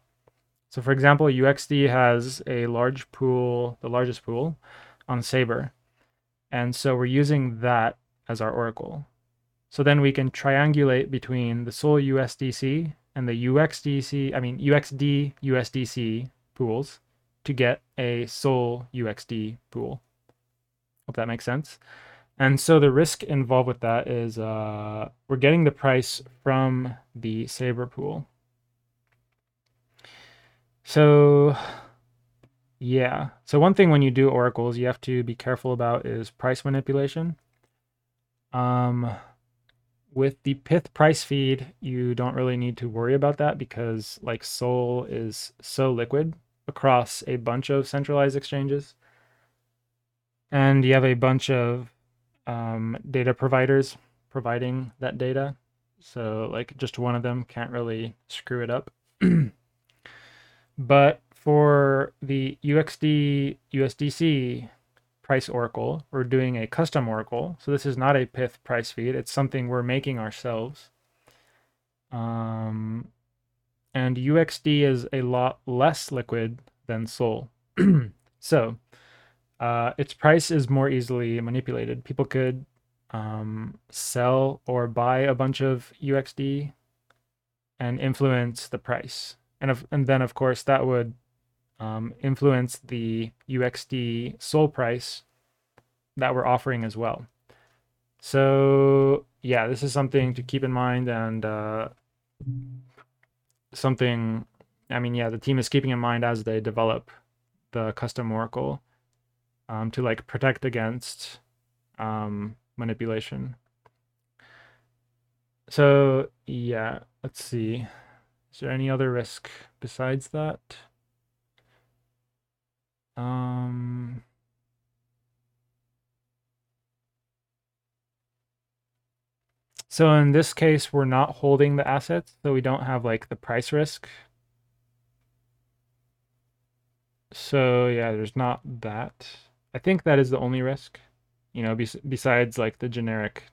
So for example, UXD has a large pool, the largest pool on Saber. And so we're using that as our oracle. So then we can triangulate between the Sol USDC and the UXDC, I mean UXD USDC pools to get a Sol UXD pool. Hope that makes sense. And so the risk involved with that is uh, we're getting the price from the Saber pool. So yeah. So one thing when you do oracles, you have to be careful about is price manipulation. Um, with the Pyth price feed, you don't really need to worry about that because like Sol is so liquid across a bunch of centralized exchanges. And you have a bunch of um, data providers providing that data. So like just one of them can't really screw it up. But for the UXD USDC price oracle, we're doing a custom oracle. So this is not a Pyth price feed. It's something we're making ourselves. Um, and UXD is a lot less liquid than Sol. so uh, its price is more easily manipulated. People could um, sell or buy a bunch of UXD and influence the price and of, and then of course that would um, influence the UXD Sol price that we're offering as well. So yeah, this is something to keep in mind and uh, something. I mean, yeah, the team is keeping in mind as they develop the custom Oracle um, to like protect against um, manipulation. So yeah, let's see. Is there any other risk besides that? Um, so in this case, we're not holding the assets, so we don't have like the price risk. So yeah, there's not that. I think that is the only risk, you know, bes besides like the generic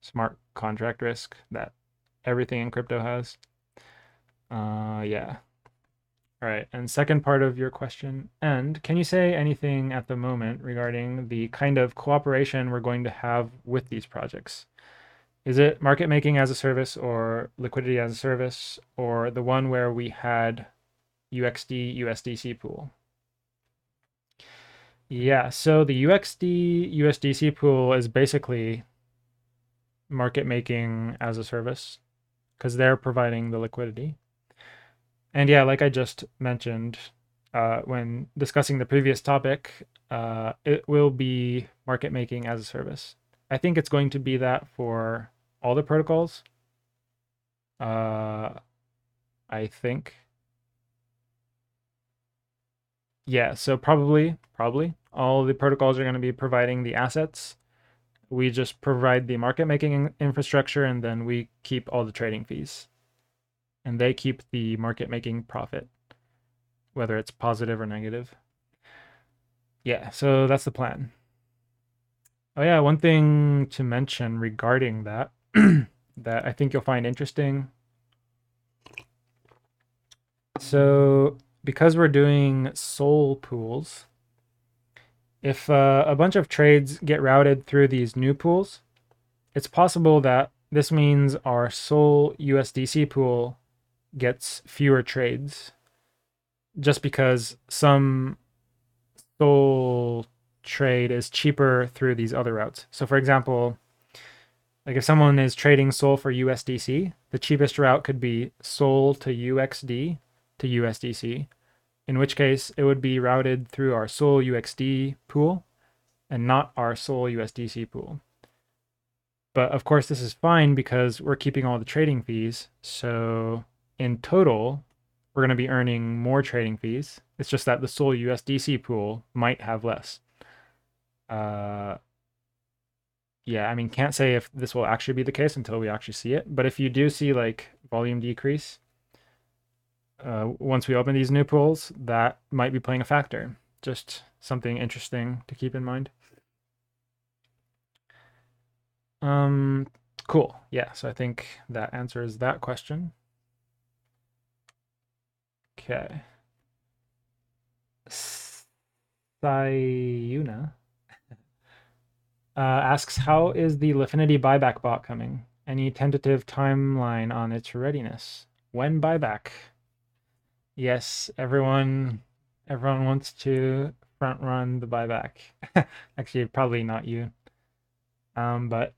smart contract risk that everything in crypto has. Uh, yeah. All right. And second part of your question, and can you say anything at the moment regarding the kind of cooperation we're going to have with these projects? Is it market making as a service or liquidity as a service or the one where we had UXD USDC pool? Yeah, so the UXD USDC pool is basically market making as a service because they're providing the liquidity. And yeah, like I just mentioned uh, when discussing the previous topic, uh, it will be market making as a service. I think it's going to be that for all the protocols. Uh, I think. Yeah, so probably, probably all the protocols are going to be providing the assets. We just provide the market making infrastructure and then we keep all the trading fees. And they keep the market making profit, whether it's positive or negative. Yeah, so that's the plan. Oh, yeah, one thing to mention regarding that that I think you'll find interesting. So, because we're doing SOL pools, if uh, a bunch of trades get routed through these new pools, it's possible that this means our SOL USDC pool gets fewer trades just because some SOL trade is cheaper through these other routes. So, for example, like if someone is trading SOL for USDC, the cheapest route could be SOL to UXD to USDC, in which case it would be routed through our SOL UXD pool and not our SOL USDC pool. But of course, this is fine because we're keeping all the trading fees. So in total, we're going to be earning more trading fees. It's just that the SOL USDC pool might have less. Uh, yeah, I mean, can't say if this will actually be the case until we actually see it. But if you do see like volume decrease, uh, once we open these new pools, that might be playing a factor. Just something interesting to keep in mind. Um, cool. Yeah, so I think that answers that question. Okay. Sayuna uh, asks, how is the Lifinity buyback bot coming? Any tentative timeline on its readiness? When buyback? Yes, everyone, everyone wants to front run the buyback. Actually, probably not you. Um, but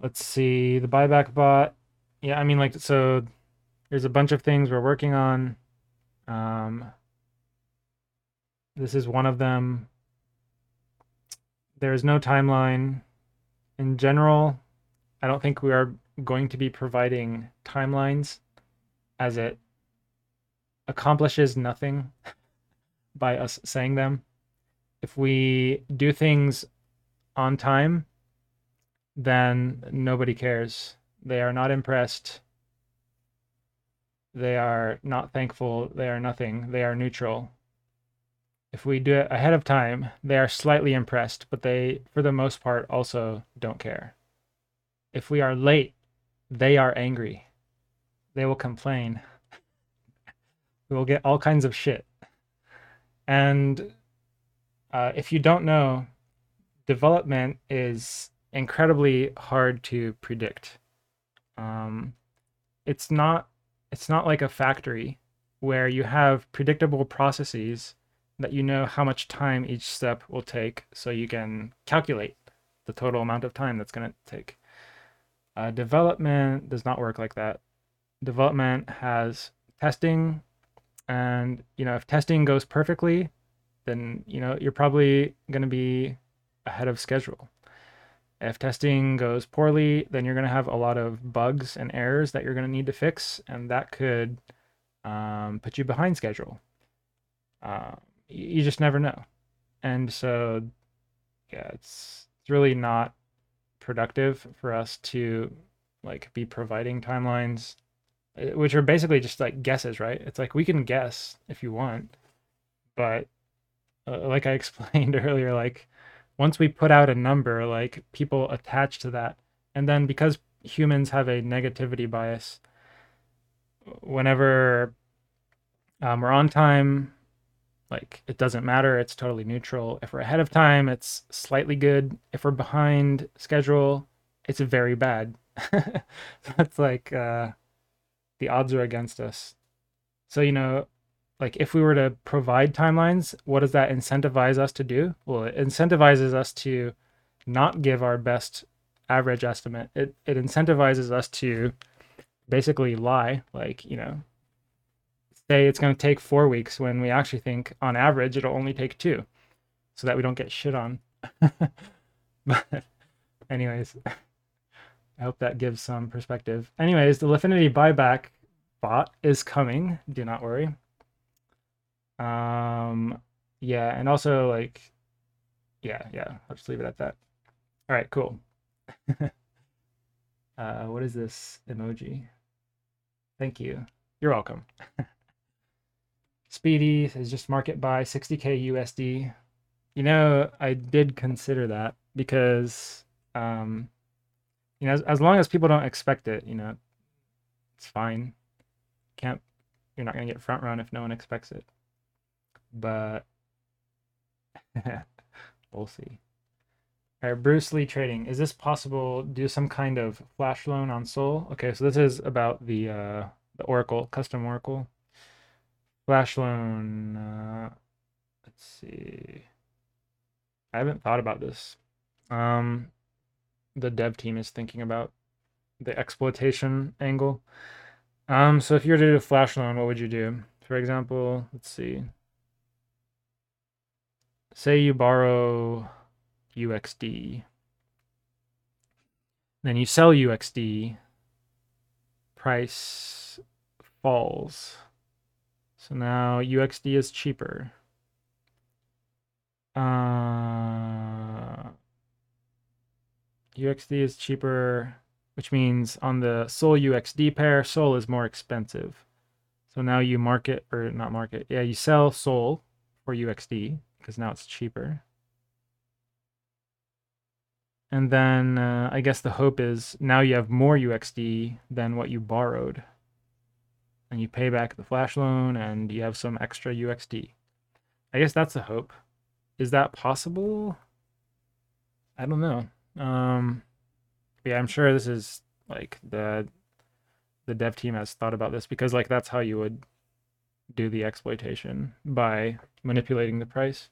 let's see the buyback bot. Yeah, I mean, like, so there's a bunch of things we're working on. Um, this is one of them there is no timeline. In general, I don't think we are going to be providing timelines as it accomplishes nothing by us saying them. If we do things on time, then nobody cares. They are not impressed. They are not thankful. They are nothing. They are neutral if we do it ahead of time, they are slightly impressed, but they, for the most part, also don't care. If we are late, they are angry. They will complain. we will get all kinds of shit. And uh, if you don't know, development is incredibly hard to predict. Um, it's not it's not like a factory where you have predictable processes that you know how much time each step will take so you can calculate the total amount of time that's going to take. Uh, development does not work like that. Development has testing, and you know if testing goes perfectly, then you know you're probably going to be ahead of schedule. If testing goes poorly, then you're going to have a lot of bugs and errors that you're going to need to fix, and that could um, put you behind schedule. Um, you just never know. And so, yeah, it's it's really not productive for us to like be providing timelines, eh, which are basically just like guesses, right? It's like we can guess if you want, but uh, like I explained earlier, like once we put out a number, like people attach to that, and then because humans have a negativity bias, whenever um, we're on time, like it doesn't matter. It's totally neutral. If we're ahead of time, it's slightly good. If we're behind schedule, it's very bad. it's like uh, the odds are against us. So you know, like if we were to provide timelines, what does that incentivize us to do? Well, it incentivizes us to not give our best average estimate. It it incentivizes us to basically lie, like, you know, say it's going to take 4 weeks when we actually think on average it'll only take 2 so that we don't get shit on. but anyways, I hope that gives some perspective. Anyways, the Lifinity buyback bot is coming. Do not worry. Um, yeah, and also like, yeah, yeah. I'll just leave it at that. All right, cool. uh, what is this emoji? Thank you. You're welcome. Speedy is just market buy 60k USD. You know, I did consider that because, um, you know, as, as long as people don't expect it, you know, it's fine. Can't, you're not gonna get front run if no one expects it. But we'll see. All right, Bruce Lee trading. Is this possible? Do some kind of flash loan on Sol? Okay, so this is about the uh, the Oracle custom Oracle flash loan. Uh, let's see. I haven't thought about this. Um, the dev team is thinking about the exploitation angle. Um, so if you were to do a flash loan, what would you do? For example, let's see. Say you borrow UXD. Then you sell UXD, price falls. So now UXD is cheaper. Uh, UXD is cheaper, which means on the Sol UXD pair, Sol is more expensive. So now you market, or not market, yeah, you sell Sol for UXD because now it's cheaper. And then uh, I guess the hope is now you have more UXD than what you borrowed. And you pay back the flash loan and you have some extra UXD. I guess that's the hope. Is that possible? I don't know. Um, yeah, I'm sure this is like the the dev team has thought about this because like that's how you would do the exploitation by manipulating the price.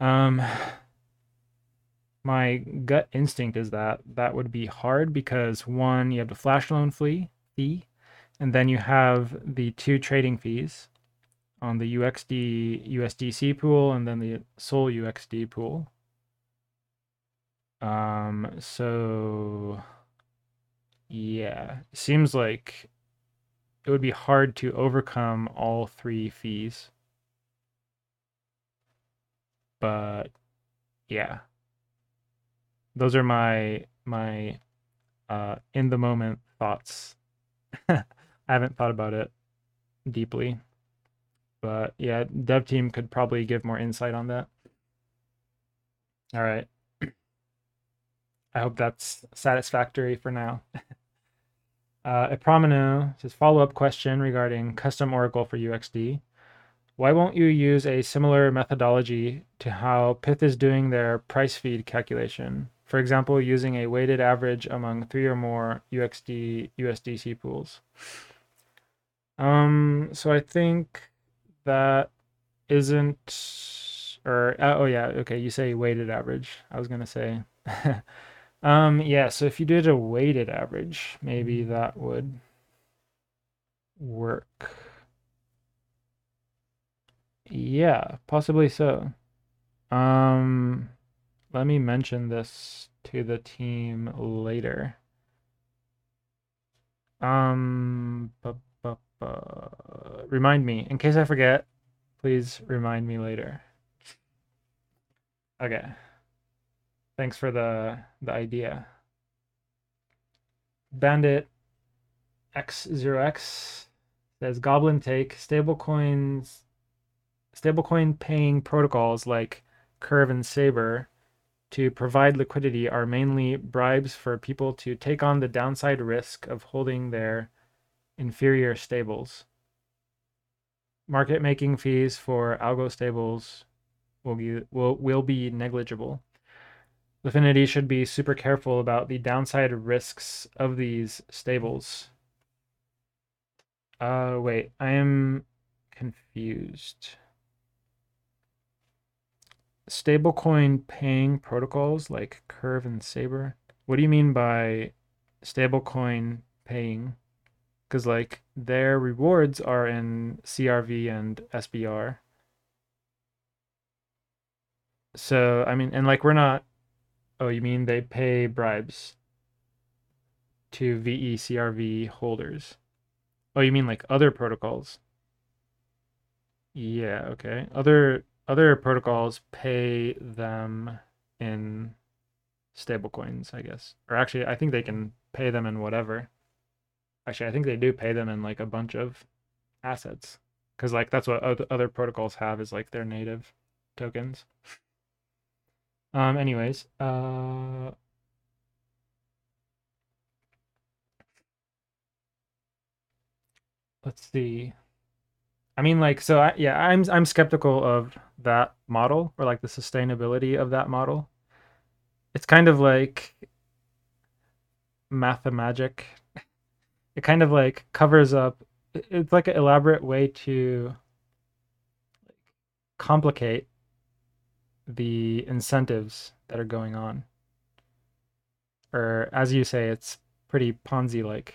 Um, my gut instinct is that that would be hard because one, you have the flash loan fee, fee, and then you have the two trading fees on the UXD USDC pool and then the Sol UXD pool. Um, so yeah, seems like it would be hard to overcome all three fees. But yeah, those are my my uh, in the moment thoughts. I haven't thought about it deeply, but yeah, dev team could probably give more insight on that. All right. I hope that's satisfactory for now. uh, Epramino says follow up question regarding custom Oracle for UXD. Why won't you use a similar methodology to how Pyth is doing their price feed calculation? For example, using a weighted average among three or more UXD USDC pools. Um, so I think that isn't, or uh, oh yeah, okay, you say weighted average. I was gonna say, um, yeah. So if you did a weighted average, maybe that would work. Yeah, possibly so. Um, let me mention this to the team later. Um, bu- bu- bu- remind me in case I forget. Please remind me later. Okay. Thanks for the the idea. Bandit X0X says Goblin take stablecoins stablecoin paying protocols like Curve and Saber to provide liquidity are mainly bribes for people to take on the downside risk of holding their inferior stables. Market making fees for algo stables will be will will be negligible. Lifinity should be super careful about the downside risks of these stables. Uh wait, I am confused. Stablecoin paying protocols like Curve and Saber. What do you mean by stablecoin paying? Because like their rewards are in CRV and SBR. So I mean, and like we're not. Oh, you mean they pay bribes to VeCRV holders? Oh, you mean like other protocols? Yeah, okay. Other other protocols pay them in stablecoins, I guess. Or actually, I think they can pay them in whatever. Actually, I think they do pay them in like a bunch of assets because like that's what other protocols have is like their native tokens. Um. Anyways, uh. Let's see. I mean, like, so I, yeah, I'm I'm skeptical of that model or like the sustainability of that model. It's kind of like mathemagic. It kind of like covers up. It's like an elaborate way to complicate the incentives that are going on. Or as you say, it's pretty Ponzi like.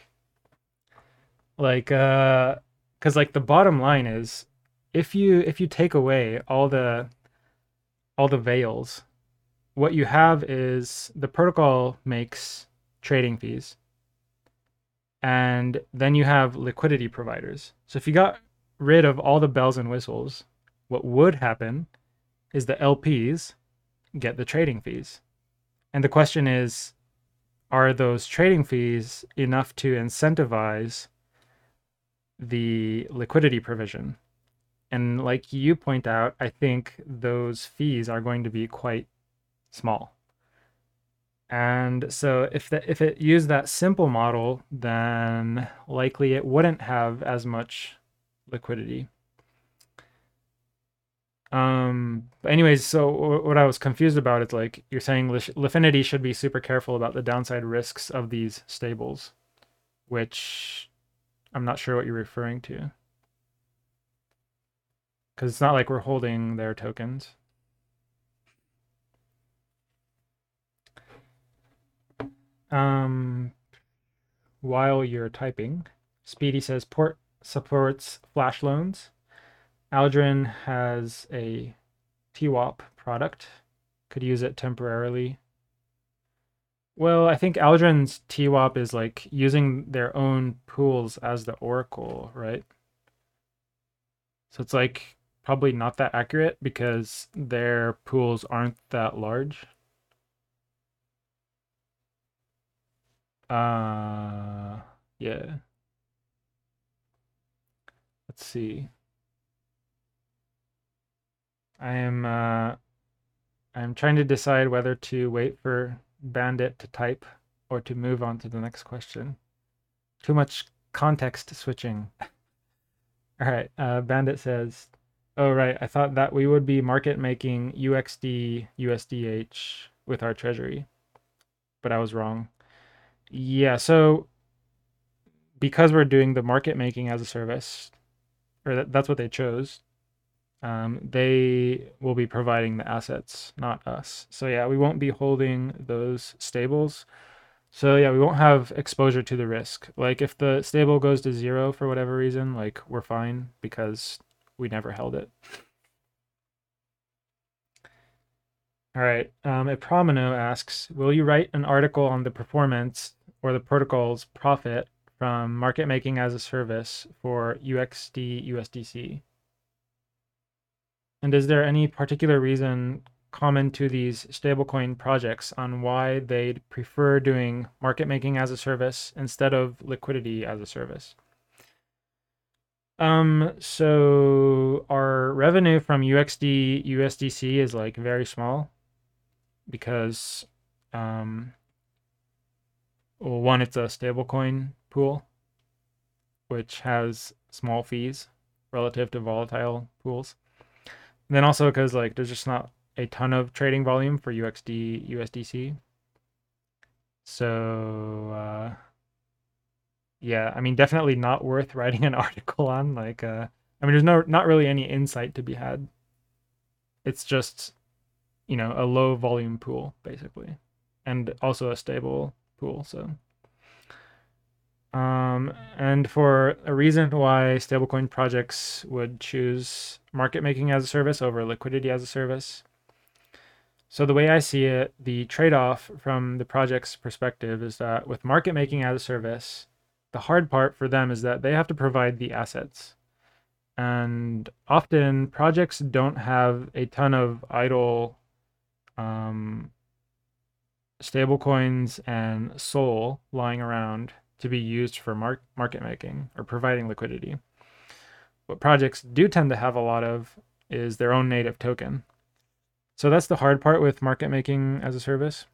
Like uh cuz like the bottom line is if you if you take away all the all the veils, what you have is the protocol makes trading fees. And then you have liquidity providers. So if you got rid of all the bells and whistles, what would happen is the LPs get the trading fees. And the question is are those trading fees enough to incentivize the liquidity provision? And like you point out, I think those fees are going to be quite small. And so if the, if it used that simple model, then likely it wouldn't have as much liquidity. Um, but anyways, so what I was confused about is like you're saying Lifinity should be super careful about the downside risks of these stables, which I'm not sure what you're referring to. Because it's not like we're holding their tokens. Um, while you're typing, Speedy says port supports flash loans. Aldrin has a TWAP product. Could use it temporarily. Well, I think Aldrin's TWAP is like using their own pools as the oracle, right? So it's like probably not that accurate because their pools aren't that large. Uh, yeah. Let's see. I am uh, I'm trying to decide whether to wait for Bandit to type or to move on to the next question. Too much context switching. All right, uh, Bandit says, "Oh right, I thought that we would be market making UXD USDH with our treasury, but I was wrong." Yeah, so because we're doing the market making as a service, or that, that's what they chose, um, they will be providing the assets, not us. So yeah, we won't be holding those stables. So yeah, we won't have exposure to the risk. Like if the stable goes to zero for whatever reason, like we're fine because we never held it. All right. Um, Promino asks, will you write an article on the performance or the protocol's profit from market making as a service for UXD USDC? And is there any particular reason common to these stablecoin projects on why they'd prefer doing market making as a service instead of liquidity as a service? Um, so our revenue from UXD USDC is like very small because um well, one, it's a stablecoin pool. which has small fees relative to volatile pools. And then also because like there's just not a ton of trading volume for UXD USDC. So uh, yeah, I mean definitely not worth writing an article on. Like uh, I mean there's no not really any insight to be had. It's just you know a low volume pool basically, and also a stable pool. So. Um, and for a reason why stablecoin projects would choose market making as a service over liquidity as a service. So, the way I see it, the trade off from the project's perspective is that with market making as a service, the hard part for them is that they have to provide the assets. And often projects don't have a ton of idle um, stablecoins and SOL lying around to be used for mar- market making or providing liquidity. What projects do tend to have a lot of is their own native token. So that's the hard part with market making as a service.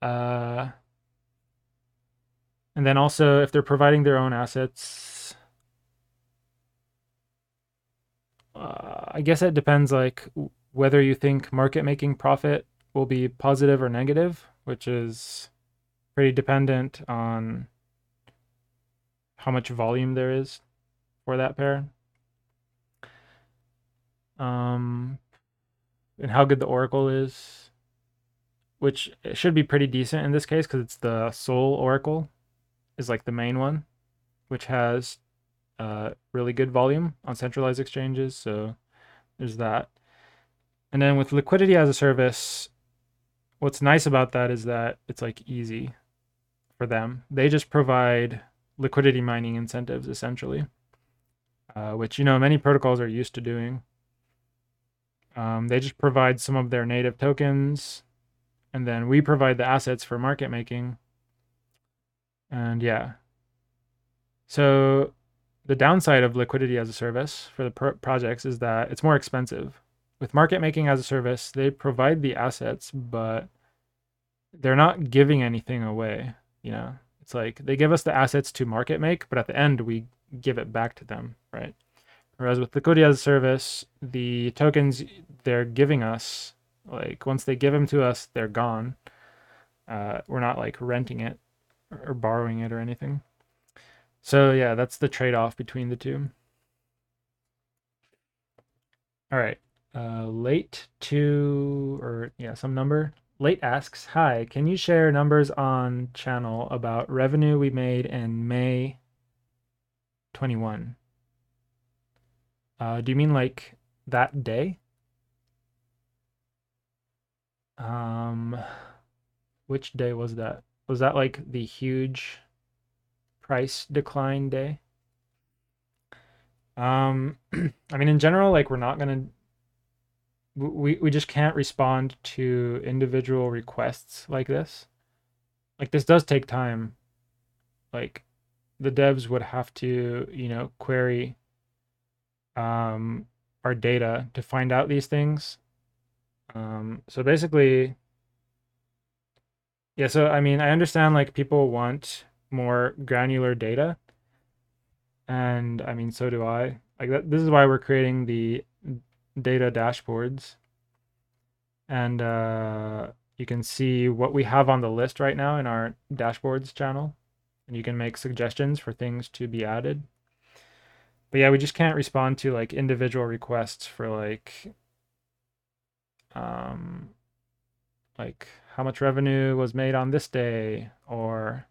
Uh, and then also, if they're providing their own assets, uh, I guess it depends like whether you think market making profit will be positive or negative, which is pretty dependent on how much volume there is for that pair. Um, and how good the Oracle is, which should be pretty decent in this case because it's the Sol Oracle, is like the main one, which has uh, really good volume on centralized exchanges. So there's that. And then with liquidity as a service, what's nice about that is that it's like easy for them. They just provide liquidity mining incentives essentially, uh, which you know many protocols are used to doing. Um, they just provide some of their native tokens, and then we provide the assets for market making. And yeah, so the downside of liquidity as a service for the pro- projects is that it's more expensive. With market making as a service, they provide the assets, but they're not giving anything away. You know, it's like they give us the assets to market make, but at the end we give it back to them, right? Whereas with liquidity as service, the tokens they're giving us, like once they give them to us, they're gone. Uh, we're not like renting it or borrowing it or anything. So yeah, that's the trade-off between the two. All right, uh, late to or yeah, some number Late asks, Hi, can you share numbers on channel about revenue we made in May 21? Uh, do you mean like that day? Um, which day was that? Was that like the huge price decline day? Um, I mean, in general, like we're not gonna we we just can't respond to individual requests like this. Like this does take time. Like the devs would have to, you know, query um our data to find out these things. Um so basically yeah, so I mean, I understand like people want more granular data. And I mean, so do I. Like that this is why we're creating the data dashboards. And uh, you can see what we have on the list right now in our dashboards channel. And you can make suggestions for things to be added. But yeah, we just can't respond to like individual requests for like um like how much revenue was made on this day or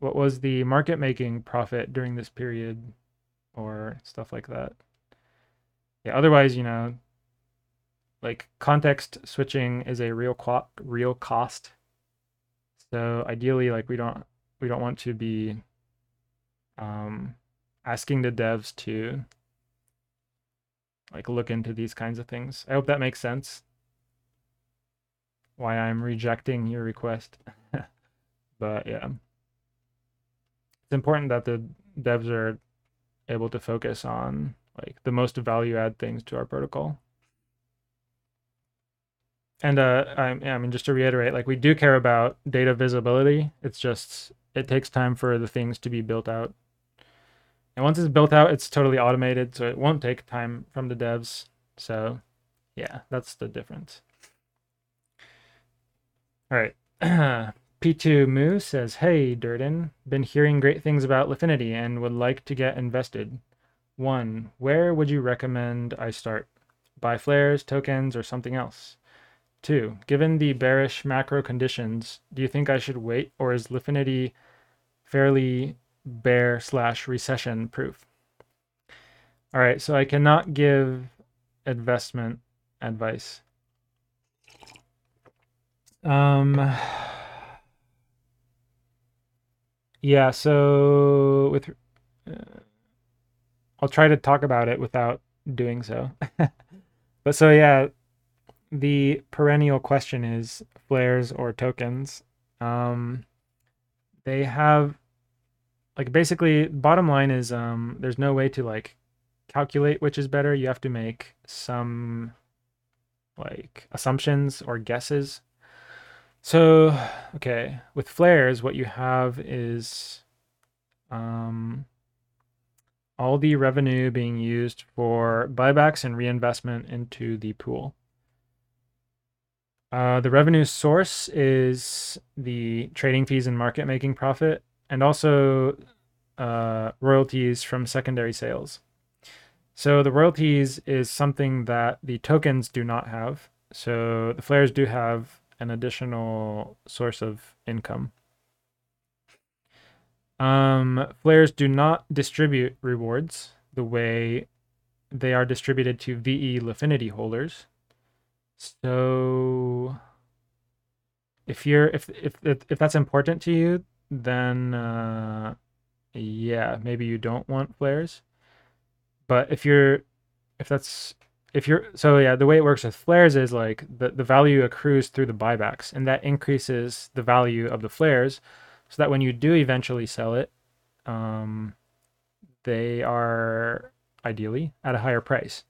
what was the market making profit during this period or stuff like that yeah otherwise you know like context switching is a real co- real cost so ideally like we don't we don't want to be um asking the devs to like look into these kinds of things i hope that makes sense why i'm rejecting your request but yeah it's important that the devs are able to focus on like the most value add things to our protocol. And uh, I, I mean, just to reiterate, like we do care about data visibility. It's just it takes time for the things to be built out. And once it's built out, it's totally automated, so it won't take time from the devs. So, yeah, that's the difference. All right. P2 Moo says, Hey, Durden, been hearing great things about Lifinity and would like to get invested. One, where would you recommend I start? Buy flares, tokens, or something else? Two, given the bearish macro conditions, do you think I should wait or is Lifinity fairly bear slash recession proof? All right, so I cannot give investment advice. Um, yeah, so with, uh, I'll try to talk about it without doing so. but so yeah, the perennial question is flares or tokens. Um, they have like basically bottom line is um, there's no way to like calculate which is better. You have to make some like assumptions or guesses. So, okay, with flares, what you have is um, all the revenue being used for buybacks and reinvestment into the pool. Uh, the revenue source is the trading fees and market making profit, and also uh, royalties from secondary sales. So the royalties is something that the tokens do not have. So the flares do have an additional source of income. Um, flares do not distribute rewards the way they are distributed to VE Lifinity holders. So if you're if if if that's important to you, then uh, yeah, maybe you don't want flares. But if you're if that's if you're so yeah, the way it works with flares is like the, the value accrues through the buybacks, and that increases the value of the flares, so that when you do eventually sell it, um, they are ideally at a higher price.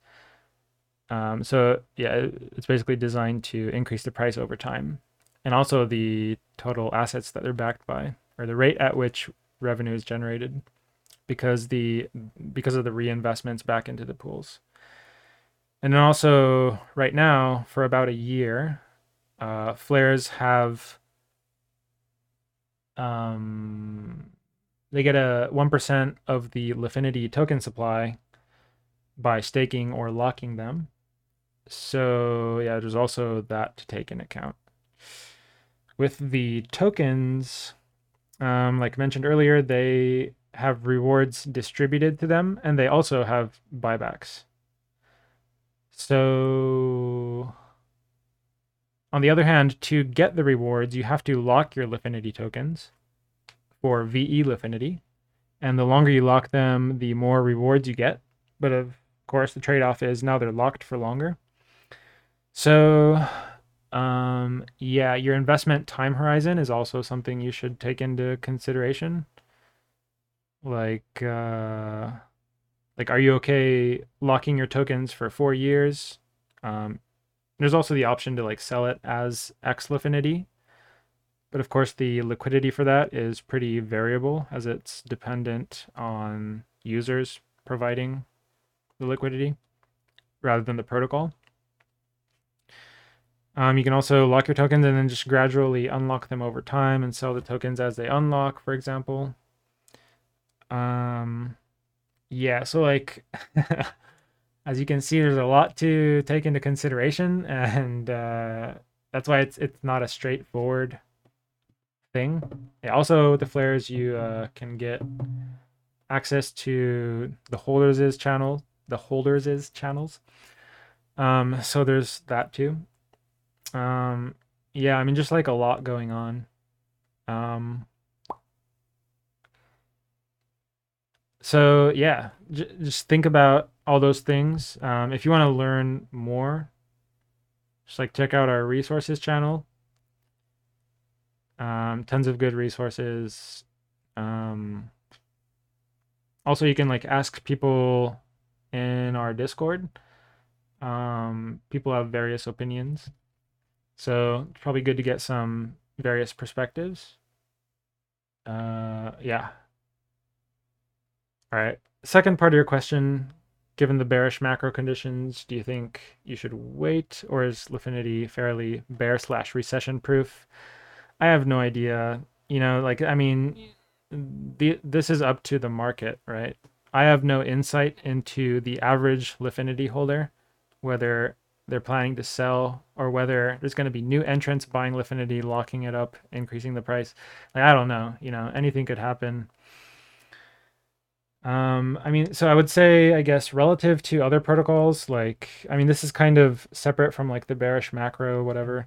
Um, so yeah, it's basically designed to increase the price over time, and also the total assets that they're backed by, or the rate at which revenue is generated, because the because of the reinvestments back into the pools. And then also right now, for about a year, uh, flares have um, they get a one percent of the Lifinity token supply by staking or locking them so yeah, there's also that to take in account. With the tokens, um, like mentioned earlier, they have rewards distributed to them, and they also have buybacks. So, on the other hand, to get the rewards, you have to lock your Lifinity tokens for VE Lifinity, and the longer you lock them, the more rewards you get. But of course, the trade off is now they're locked for longer. So, um, yeah, your investment time horizon is also something you should take into consideration. Like, uh, like, are you okay locking your tokens for four years? Um, there's also the option to like sell it as X Lifinity, but of course the liquidity for that is pretty variable as it's dependent on users providing the liquidity rather than the protocol. Um, you can also lock your tokens and then just gradually unlock them over time and sell the tokens as they unlock, for example. Um, yeah, so like, as you can see, there's a lot to take into consideration, and uh, that's why it's it's not a straightforward thing. Yeah, also the flares you uh, can get access to the holders' channel, the holders' channels. Um, so there's that too. Um, yeah, I mean, just like a lot going on. Um, so yeah, j- just think about all those things. Um, if you want to learn more, just like check out our resources channel. Um, tons of good resources. Um, also, you can like ask people in our Discord. Um, people have various opinions. So it's probably good to get some various perspectives. Uh, yeah. All right. second part of your question, given the bearish macro conditions, do you think you should wait, or is Lifinity fairly bear slash recession proof? I have no idea. You know, like I mean, the this is up to the market, right? I have no insight into the average Lifinity holder, whether they're planning to sell or whether there's going to be new entrants buying Lifinity, locking it up, increasing the price. Like I don't know. You know, anything could happen. Um, I mean, so I would say, I guess, relative to other protocols, like, I mean, this is kind of separate from like the bearish macro, whatever.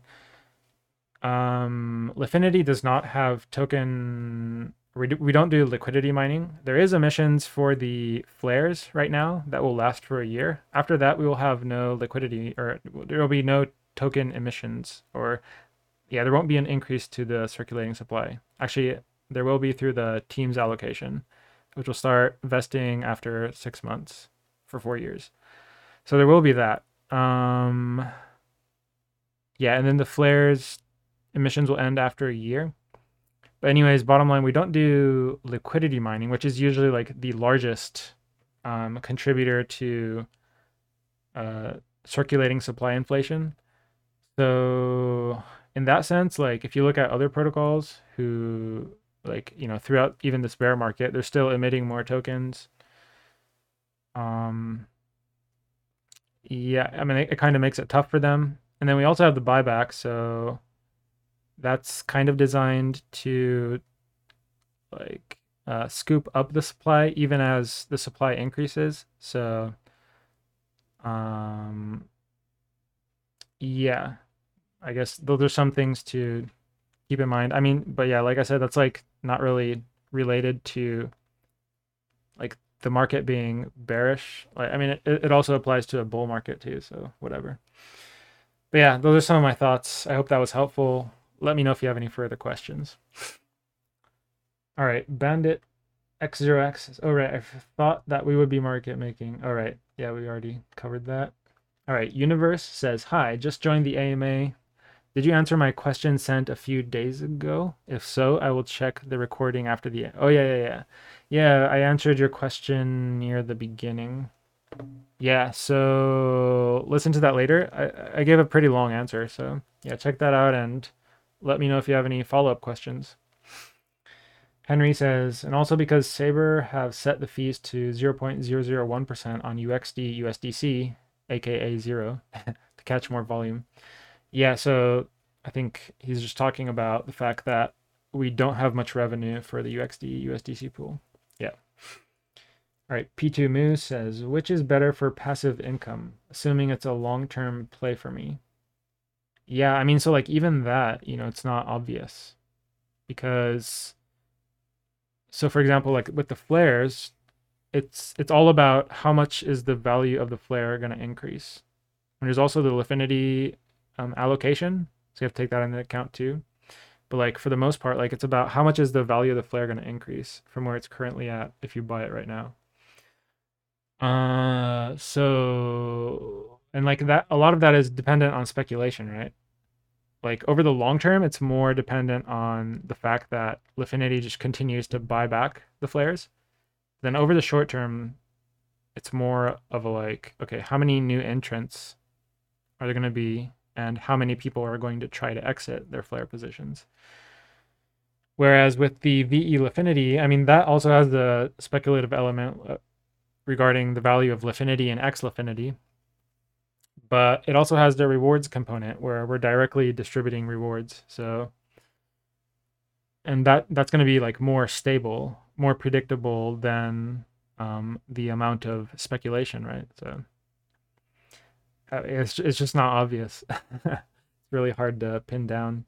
Um, Lifinity does not have token we, do, we don't do liquidity mining. There is emissions for the flares right now that will last for a year. After that, we will have no liquidity or there will be no token emissions or yeah, there won't be an increase to the circulating supply. Actually, there will be through the team's allocation, which will start vesting after six months for four years. So there will be that. Um, yeah, and then the flares emissions will end after a year. But anyways, bottom line, we don't do liquidity mining, which is usually like the largest um, contributor to uh, circulating supply inflation. So in that sense, like if you look at other protocols who like you know throughout even this bear market, they're still emitting more tokens. Um, yeah, I mean it, it kind of makes it tough for them. And then we also have the buyback, so that's kind of designed to like uh, scoop up the supply even as the supply increases. So, um, yeah, I guess those are some things to keep in mind. I mean, but yeah, like I said, that's like not really related to like the market being bearish. Like, I mean, it, it also applies to a bull market too. So whatever. But yeah, those are some of my thoughts. I hope that was helpful let me know if you have any further questions. All right, Bandit X0X. Oh, right. I thought that we would be market making. All right. Yeah, we already covered that. All right. Universe says, Hi, just joined the AMA. Did you answer my question sent a few days ago? If so, I will check the recording after the. Oh, yeah, yeah, yeah. Yeah, I answered your question near the beginning. Yeah, so listen to that later. I, I gave a pretty long answer. So, yeah, check that out and let me know if you have any follow up questions. Henry says, and also because Saber have set the fees to 0.001% on UXD USDC, aka zero, to catch more volume. Yeah, so I think he's just talking about the fact that we don't have much revenue for the UXD USDC pool. Yeah. All right, P2 Moose says, which is better for passive income, assuming it's a long term play for me? Yeah, I mean, so like even that, you know, it's not obvious because so for example, like with the flares, it's it's all about how much is the value of the flare going to increase. And there's also the Lifinity um, allocation, so you have to take that into account too. But like for the most part, like it's about how much is the value of the flare going to increase from where it's currently at if you buy it right now. Uh, so and like that a lot of that is dependent on speculation right? Like over the long term it's more dependent on the fact that Lifinity just continues to buy back the flares. Then over the short term it's more of a like okay how many new entrants are there going to be? And how many people are going to try to exit their flare positions? Whereas with the ve Lifinity i mean that also has the speculative element uh, regarding the value of Lifinity and x Lifinity but it also has the rewards component where we're directly distributing rewards. So, and that that's going to be like more stable, more predictable than um, the amount of speculation, right? So, uh, it's it's just not obvious. it's really hard to pin down.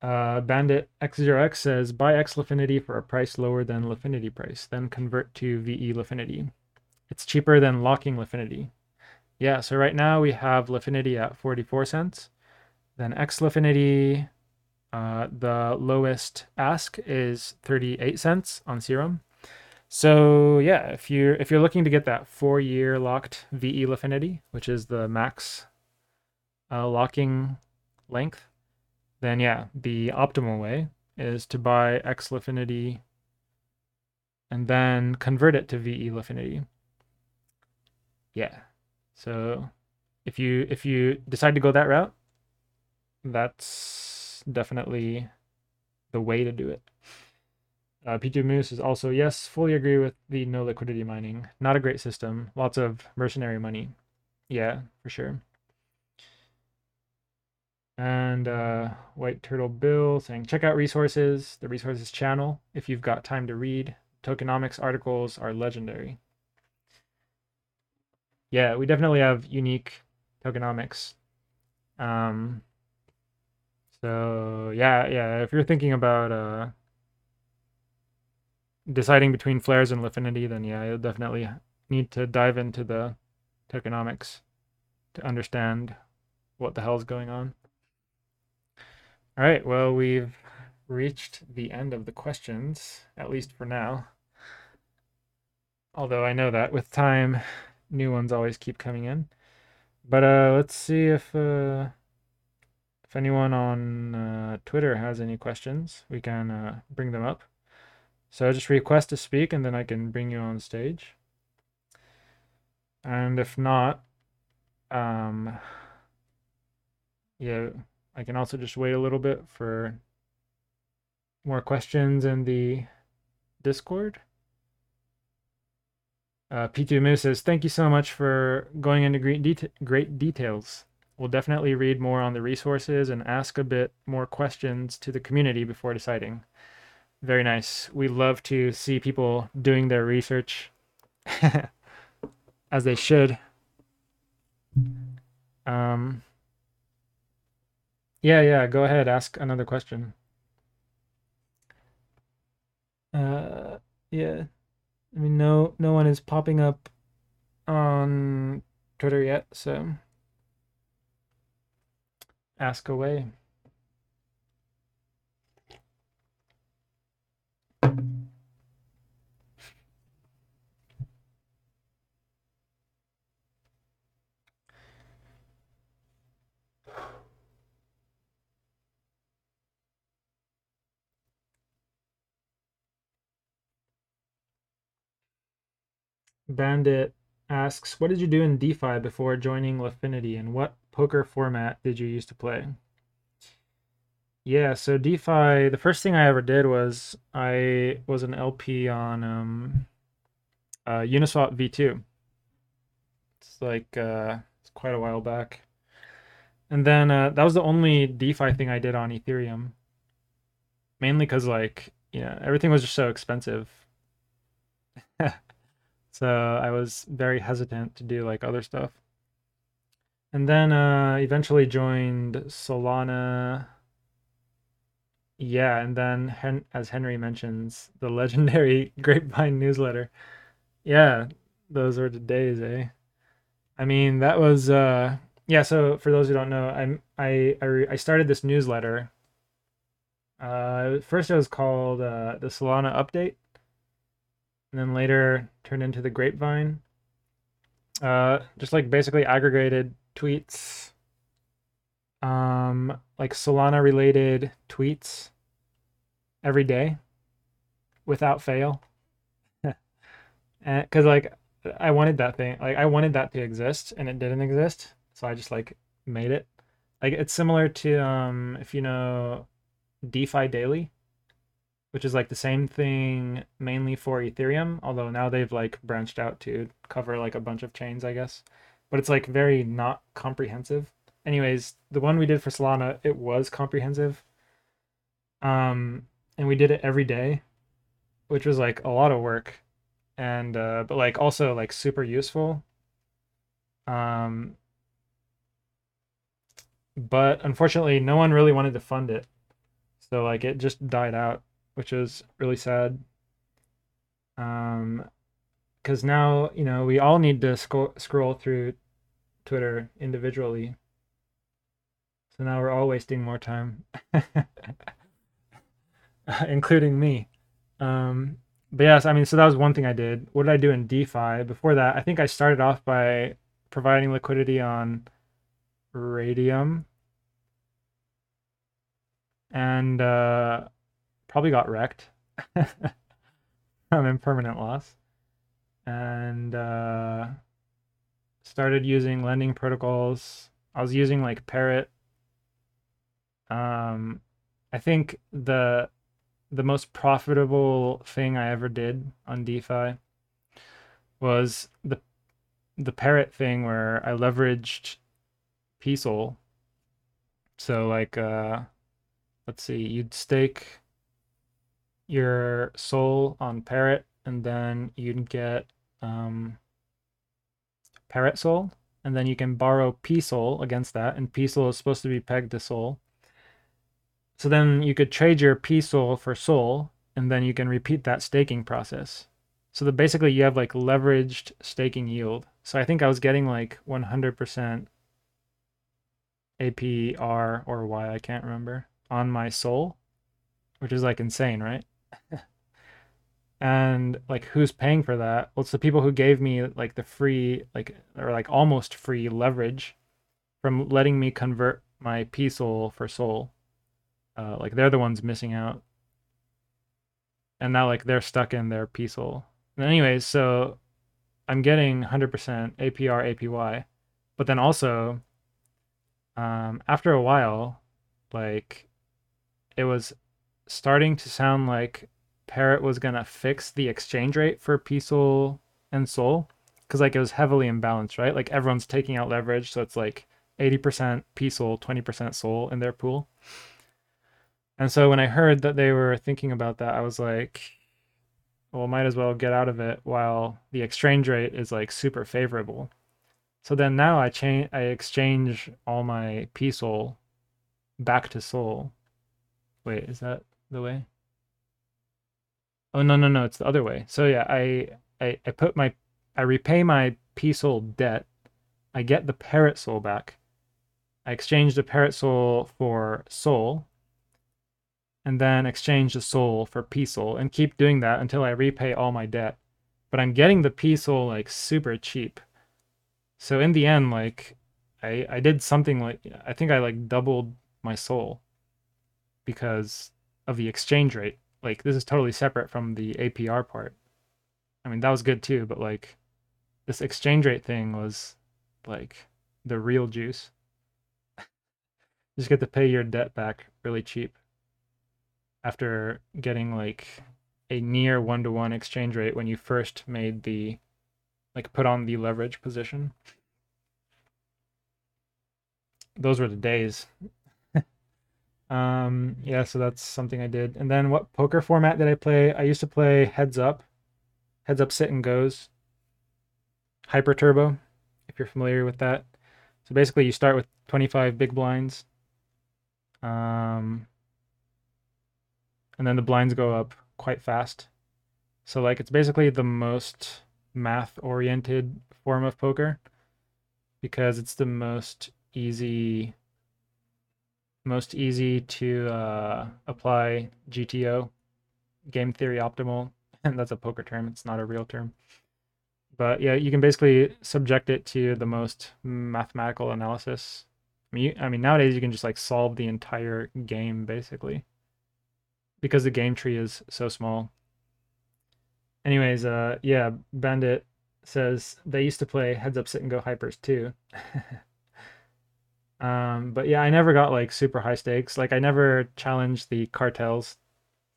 Uh, Bandit X0X says buy X for a price lower than Lifinity price, then convert to VE Lifinity. It's cheaper than locking Lifinity. Yeah, so right now we have Lifinity at 44 cents. Then X Lifinity, uh, the lowest ask is 38 cents on Serum. So yeah, if you're if you're looking to get that four year locked VE Lifinity, which is the max uh, locking length, then yeah, the optimal way is to buy X Lifinity and then convert it to VE Lifinity. Yeah. So if you if you decide to go that route, that's definitely the way to do it. Uh, P2 Moose is also, yes, fully agree with the no liquidity mining. Not a great system. Lots of mercenary money. Yeah, for sure. And uh, White Turtle Bill saying, check out resources, the resources channel, if you've got time to read. Tokenomics articles are legendary. Yeah, we definitely have unique tokenomics. Um, so yeah, yeah, if you're thinking about uh, deciding between flares and Lifinity, then yeah, you'll definitely need to dive into the tokenomics to understand what the hell's going on. All right, well, we've reached the end of the questions, at least for now. Although I know that with time, new ones always keep coming in. But uh, let's see if uh, if anyone on uh, Twitter has any questions, we can uh, bring them up. So just request to speak, and then I can bring you on stage. And if not, um, yeah, I can also just wait a little bit for more questions in the Discord. Uh, P2 Moose says, Thank you so much for going into great, great details. We'll definitely read more on the resources and ask a bit more questions to the community before deciding. Very nice. We love to see people doing their research as they should. Um, yeah, yeah, go ahead, ask another question. Uh, yeah. I mean, no, no one is popping up on Twitter yet, so ask away. Bandit asks, what did you do in DeFi before joining Lifinity and what poker format did you use to play? Yeah, so DeFi, the first thing I ever did was I was an LP on um, uh, Uniswap V2. It's like, uh, it's quite a while back. And then uh, that was the only DeFi thing I did on Ethereum. Mainly because, like, yeah, everything was just so expensive. So I was very hesitant to do like other stuff. And then uh eventually joined Solana. Yeah, and then Hen- as Henry mentions, the legendary Grapevine newsletter. Yeah, those were the days, eh? I mean, that was uh yeah, so for those who don't know, I'm I I, I started this newsletter. Uh first it was called uh the Solana update and then later turned into the Grapevine. Uh, just like basically aggregated tweets, um, like Solana related tweets every day without fail. because like I wanted that thing, like I wanted that to exist and it didn't exist, so I just like made it. Like it's similar to um if you know DeFi Daily which is like the same thing mainly for Ethereum, although now they've like branched out to cover like a bunch of chains, I guess. But it's like very not comprehensive. Anyways, the one we did for Solana, it was comprehensive. Um and we did it every day, which was like a lot of work and uh but like also like super useful. Um but unfortunately no one really wanted to fund it. So like it just died out which is really sad. Um, because now you know we all need to sc- scroll through Twitter individually. So now we're all wasting more time, including me. Um, but yes, I mean, so that was one thing I did. What did I do in DeFi? Before that, I think I started off by providing liquidity on Raydium. And uh, probably got wrecked. from impermanent loss and uh, started using lending protocols. I was using like Parrot. Um, I think the the most profitable thing I ever did on DeFi was the the Parrot thing where I leveraged PSOL. So like uh let's see, you'd stake your SOL on Parrot and then you'd get um Parrot SOL and then you can borrow P SOL against that and P SOL is supposed to be pegged to SOL. So then you could trade your P SOL for SOL and then you can repeat that staking process. So that basically you have like leveraged staking yield. So I think I was getting like 100% APR or Y, I can't remember, on my SOL, which is like insane, right? And like who's paying for that? Well, it's the people who gave me like the free, like, or like almost free leverage from letting me convert my P SOL for SOL. Uh, like they're the ones missing out. And now like they're stuck in their P SOL anyways, so I'm getting 100% APR, APY, but then also, um, after a while, like it was starting to sound like Parrot was gonna fix the exchange rate for PSOL and SOL because like it was heavily imbalanced, right? Like everyone's taking out leverage, so it's like 80% PSOL, 20% SOL in their pool. And so when I heard that they were thinking about that, I was like, well, might as well get out of it while the exchange rate is like super favorable. So then now I change, I exchange all my P SOL back to SOL. Wait, is that the way? Oh no no no, it's the other way. So yeah, I I, I put my I repay my P SOL debt. I get the Parrot SOL back. I exchange the Parrot SOL for SOL, and then exchange the SOL for P SOL and keep doing that until I repay all my debt. But I'm getting the P SOL like super cheap. So in the end, like I I did something like I think I like doubled my SOL because of the exchange rate. Like this is totally separate from the APR part. I mean that was good too, but like this exchange rate thing was like the real juice. Just get to pay your debt back really cheap after getting like a near one to one exchange rate when you first made the like put on the leverage position. Those were the days. Um yeah, so that's something I did. And then what poker format did I play? I used to play heads up. Heads up sit and goes. Hyper turbo, if you're familiar with that. So basically you start with 25 big blinds. Um and then the blinds go up quite fast. So like it's basically the most math oriented form of poker because it's the most easy most easy to uh, apply GTO game theory optimal and that's a poker term it's not a real term but yeah you can basically subject it to the most mathematical analysis I mean, you, I mean nowadays you can just like solve the entire game basically because the game tree is so small. Anyways, uh, yeah, Bandit says they used to play heads up, sit and go hypers too. um, but yeah, I never got like super high stakes. Like I never challenged the cartels,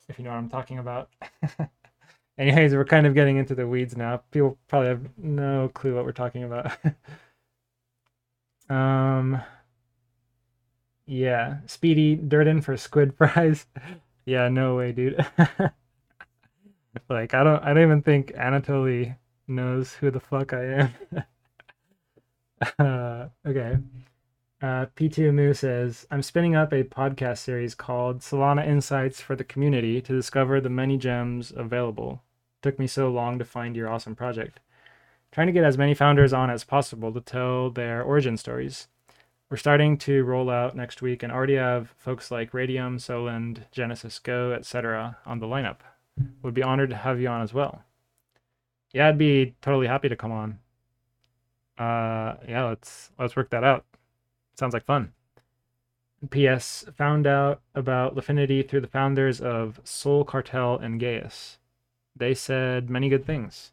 if you know what I'm talking about. Anyways, we're kind of getting into the weeds now. People probably have no clue what we're talking about. um, yeah, Speedy Durden for squid fries. Yeah, no way, dude. like I don't I don't even think Anatoly knows who the fuck I am. uh, okay. Uh, P2 Moo says, I'm spinning up a podcast series called Solana Insights for the community to discover the many gems available. Took me so long to find your awesome project. Trying to get as many founders on as possible to tell their origin stories. We're starting to roll out next week and already have folks like Raydium, Solend, GenesysGo, etc. on the lineup. Would be honored to have you on as well. Yeah, I'd be totally happy to come on. Uh, yeah, let's let's work that out. Sounds like fun. P.S. Found out about Lifinity through the founders of Sol Cartel and Gaius. they said many good things.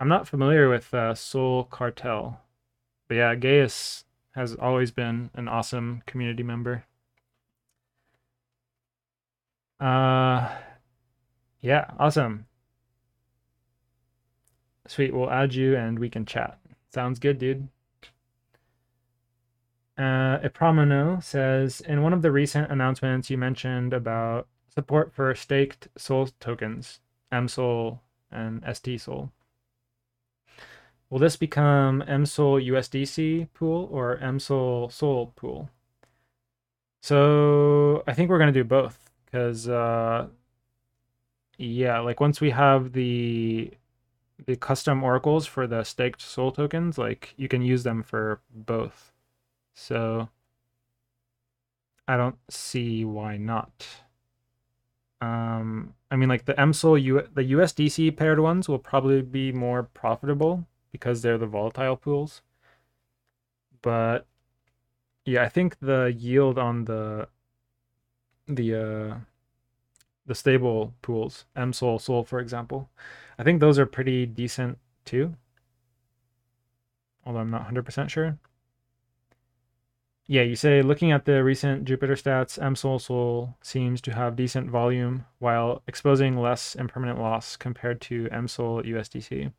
I'm not familiar with uh, Sol Cartel, but yeah, Gaius has always been an awesome community member. Uh, yeah, awesome. Sweet, we'll add you and we can chat. Sounds good, dude. Uh, Epramino says In one of the recent announcements, you mentioned about support for staked Sol tokens, MSOL and STSOL. Will this become MSOL USDC pool or MSOL Sol pool? So I think we're going to do both because, uh, yeah, like once we have the the custom oracles for the staked Sol tokens, like you can use them for both. So I don't see why not. Um, I mean, like the MSOL, U- the USDC paired ones will probably be more profitable because they're the volatile pools. But yeah, I think the yield on the the uh, the stable pools, MSOL, Sol, for example, I think those are pretty decent too. Although I'm not 100% sure. Yeah, you say looking at the recent Jupiter stats, MSOL Sol seems to have decent volume while exposing less impermanent loss compared to MSOL USDC.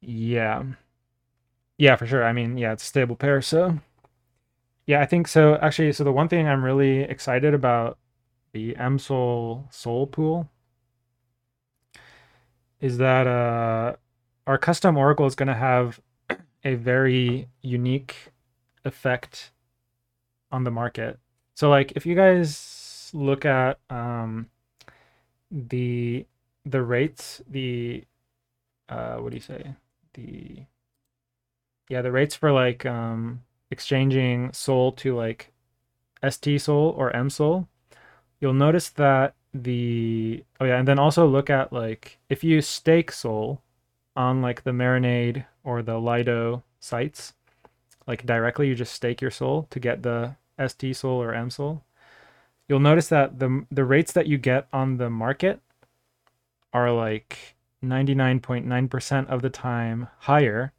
Yeah. Yeah, for sure. I mean, yeah, it's a stable pair, so yeah, I think so. Actually, so the one thing I'm really excited about the MSOL Sol pool is that uh, our custom oracle is going to have a very unique effect on the market. So like if you guys look at um, the the rates, the uh, what do you say? The yeah, the rates for like um, exchanging Sol to like ST Sol or M Sol, you'll notice that the oh yeah, and then also look at like if you stake Sol on like the Marinade or the Lido sites, like directly, you just stake your Sol to get the ST Sol or M Sol. You'll notice that the the rates that you get on the market are like 99.9% of the time higher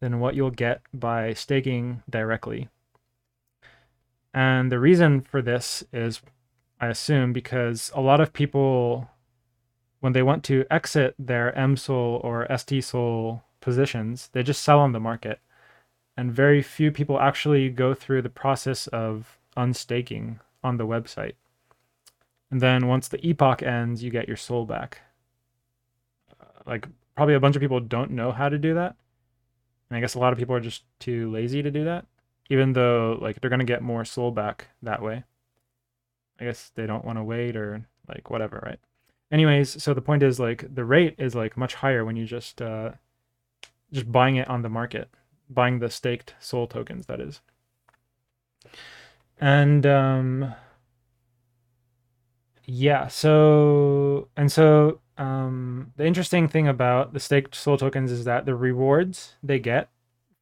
than what you'll get by staking directly. And the reason for this is I assume, because a lot of people, when they want to exit their MSOL or STSOL positions, they just sell on the market. And very few people actually go through the process of unstaking on the website. And then once the epoch ends, you get your Sol back. Like, probably a bunch of people don't know how to do that. And I guess a lot of people are just too lazy to do that, even though, like, they're going to get more Sol back that way. I guess they don't want to wait or like whatever, right? Anyways, so the point is like the rate is like much higher when you just uh just buying it on the market, buying the staked Sol tokens that is. And um yeah, so and so um the interesting thing about the staked Sol tokens is that the rewards they get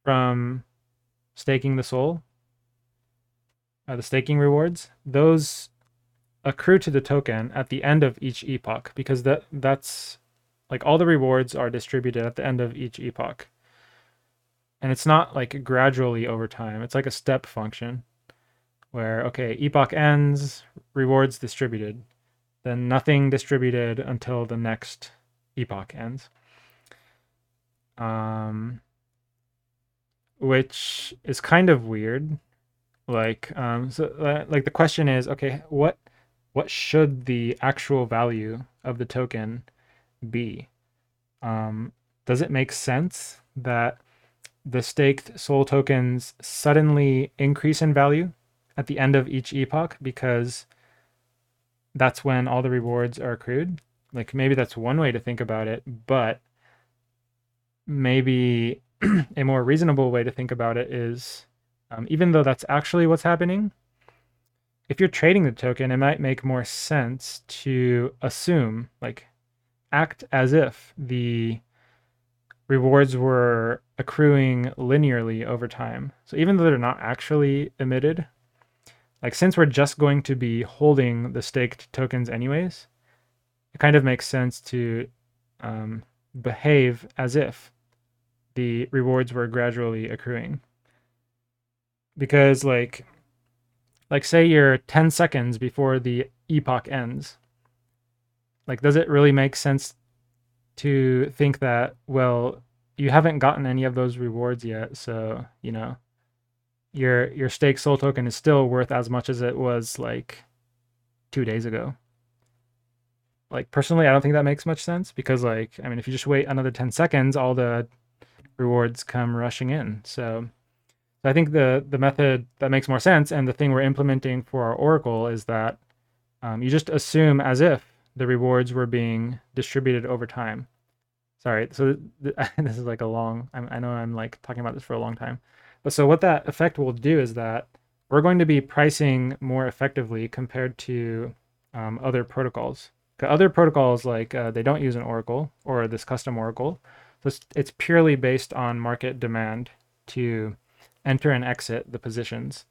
from staking the Sol, uh, the staking rewards those accrue to the token at the end of each epoch because that that's like all the rewards are distributed at the end of each epoch. And it's not like gradually over time. It's like a step function where okay, epoch ends, rewards distributed, then nothing distributed until the next epoch ends. Um which is kind of weird. Like um so uh, like the question is okay, what what should the actual value of the token be? Um, does it make sense that the staked Sol tokens suddenly increase in value at the end of each epoch because that's when all the rewards are accrued? Like maybe that's one way to think about it, but maybe a more reasonable way to think about it is um, even though that's actually what's happening, if you're trading the token, it might make more sense to assume, like, act as if the rewards were accruing linearly over time. So even though they're not actually emitted, like, since we're just going to be holding the staked tokens anyways, it kind of makes sense to um, behave as if the rewards were gradually accruing. Because like like say you're 10 seconds before the epoch ends. Like does it really make sense to think that well you haven't gotten any of those rewards yet, so, you know, your your stake Sol token is still worth as much as it was like 2 days ago. Like personally i don't think that makes much sense because like i mean if you just wait another 10 seconds all the rewards come rushing in. So i think the the method that makes more sense and the thing we're implementing for our oracle is that um, you just assume as if the rewards were being distributed over time sorry so th- this is like a long I'm, i know i'm like talking about this for a long time but so what that effect will do is that we're going to be pricing more effectively compared to um, other protocols other protocols, like uh, they don't use an oracle or this custom oracle. So it's, it's purely based on market demand to enter and exit the positions.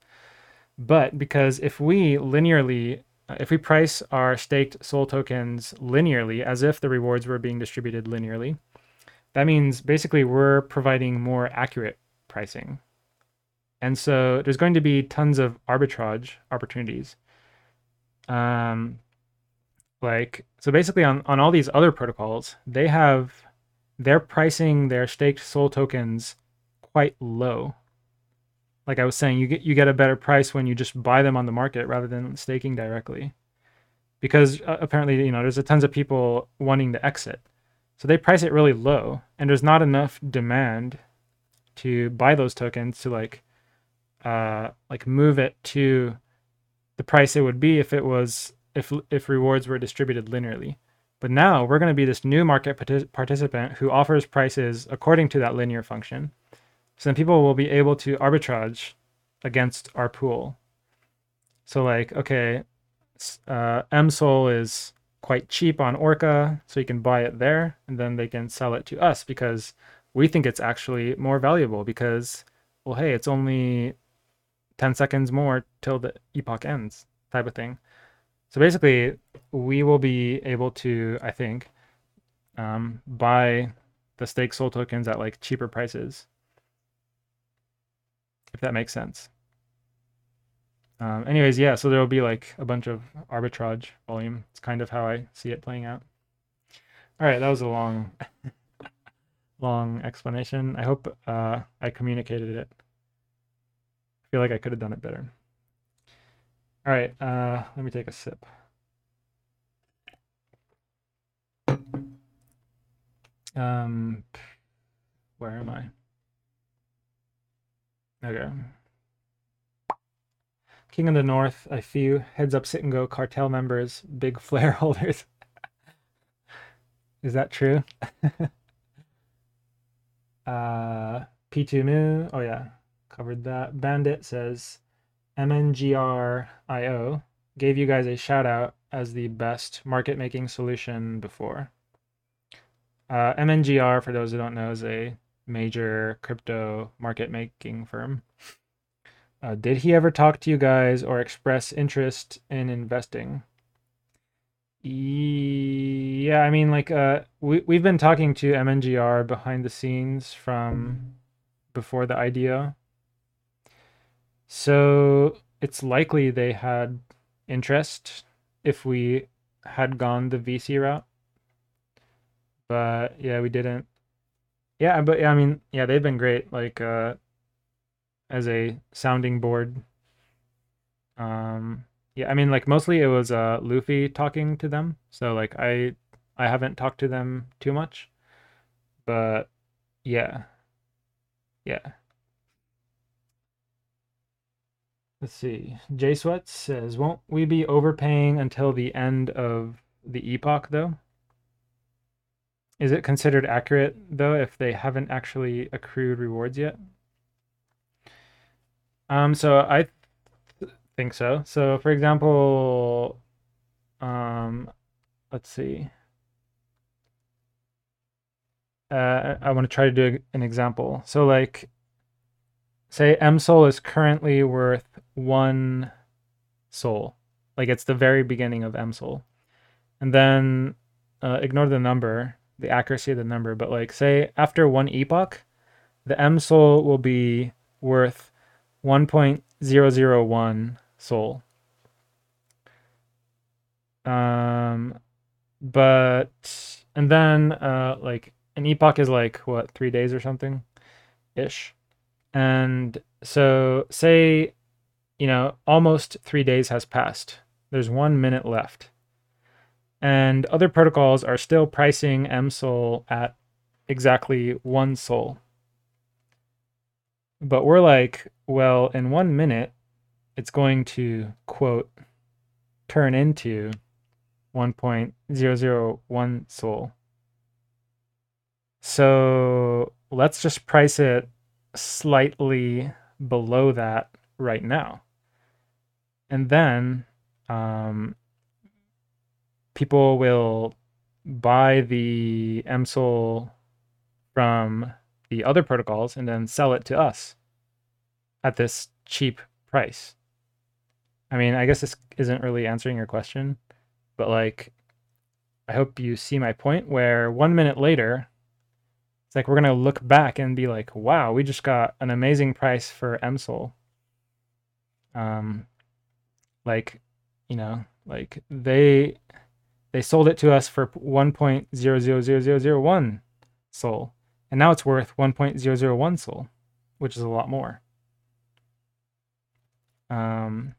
But because if we linearly, if we price our staked Sol tokens linearly, as if the rewards were being distributed linearly, that means basically we're providing more accurate pricing. And so there's going to be tons of arbitrage opportunities. Um, like so basically on on all these other protocols they have they're pricing their staked Sol tokens quite low like i was saying you get you get a better price when you just buy them on the market rather than staking directly because uh, apparently you know there's a tons of people wanting to exit so they price it really low and there's not enough demand to buy those tokens to like uh like move it to the price it would be if it was if if rewards were distributed linearly. But now we're going to be this new market partic- participant who offers prices according to that linear function. So then people will be able to arbitrage against our pool. So like, okay, uh, MSOL is quite cheap on Orca, so you can buy it there, and then they can sell it to us because we think it's actually more valuable because, well, hey, it's only 10 seconds more till the epoch ends, type of thing. So basically, we will be able to, I think, um, buy the stake Sol tokens at like cheaper prices, if that makes sense. Um, anyways, yeah, so there will be like a bunch of arbitrage volume. It's kind of how I see it playing out. All right, that was a long, long explanation. I hope uh, I communicated it. I feel like I could have done it better. All right, uh, let me take a sip. Um, where am I? Okay. King of the North, a few heads up sit and go cartel members, big flare holders. Is that true? uh, P2 Moo, oh yeah, covered that. Bandit says MNGR.io gave you guys a shout out as the best market making solution before. Uh, MNGR, for those who don't know, is a major crypto market making firm. Uh, did he ever talk to you guys or express interest in investing? Yeah, I mean, like, uh, we we've been talking to MNGR behind the scenes from before the idea, So it's likely they had interest if we had gone the VC route. But yeah, we didn't. Yeah, but yeah, I mean, yeah, they've been great. Like uh, as a sounding board. Um, yeah, I mean, like mostly it was uh Luffy talking to them. So like I I haven't talked to them too much, but yeah, yeah. Let's see. J Sweat says, "Won't we be overpaying until the end of the epoch, though? Is it considered accurate though if they haven't actually accrued rewards yet?" Um. So I th- think so. So for example, um, let's see. Uh, I want to try to do an example. So like say M Sol is currently worth one Sol. Like it's the very beginning of M Sol, And then uh, ignore the number, the accuracy of the number, but like say after one epoch, the M sol will be worth 1.001 sol. Um, but and then uh, like an epoch is like what three days or something, ish, and so say, you know, almost three days has passed. There's one minute left, and other protocols are still pricing MSOL at exactly one sol. But we're like, well, in one minute, it's going to quote turn into 1.001 sol. So let's just price it slightly below that right now. And then um, people will buy the MSOL from the other protocols and then sell it to us at this cheap price. I mean, I guess this isn't really answering your question, but like, I hope you see my point where one minute later, it's like we're going to look back and be like, wow, we just got an amazing price for MSOL. Um, like, you know, like they they sold it to us for 1.000001 sol, and now it's worth 1.001 sol, which is a lot more. Um,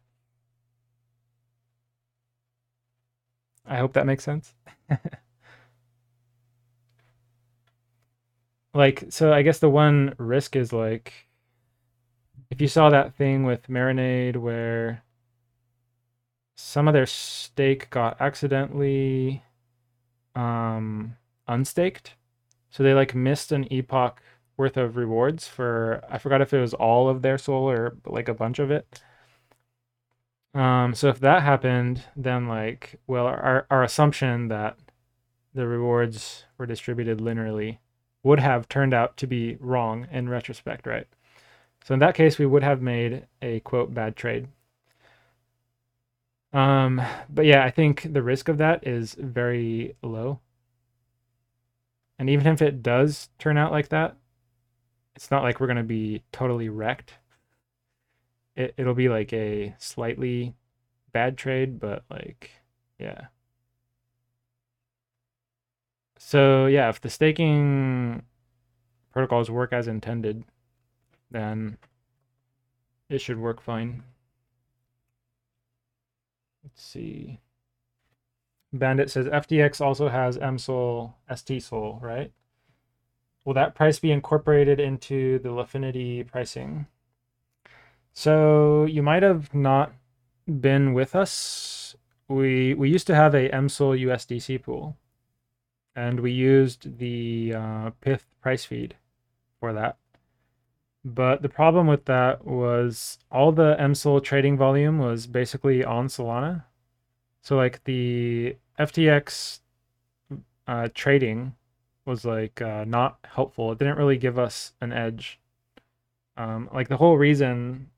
I hope that makes sense. like, so I guess the one risk is like, if you saw that thing with Marinade where some of their stake got accidentally um, unstaked, so they like missed an epoch worth of rewards for I forgot if it was all of their Sol or like a bunch of it. Um, so if that happened, then like, well, our, our assumption that the rewards were distributed linearly would have turned out to be wrong in retrospect, right? So in that case, we would have made a quote bad trade. Um, but yeah, I think the risk of that is very low. And even if it does turn out like that, it's not like we're going to be totally wrecked it, it'll be like a slightly bad trade, but like, yeah. So yeah, if the staking protocols work as intended, then it should work fine. Let's see. Bandit says FTX also has MSOL, STSOL, right? Will that price be incorporated into the Lifinity pricing? So you might have not been with us. We we used to have a MSOL USDC pool, and we used the uh, Pyth price feed for that. But the problem with that was all the MSOL trading volume was basically on Solana. So like the FTX uh, trading was like uh, not helpful. It didn't really give us an edge. Um, like the whole reason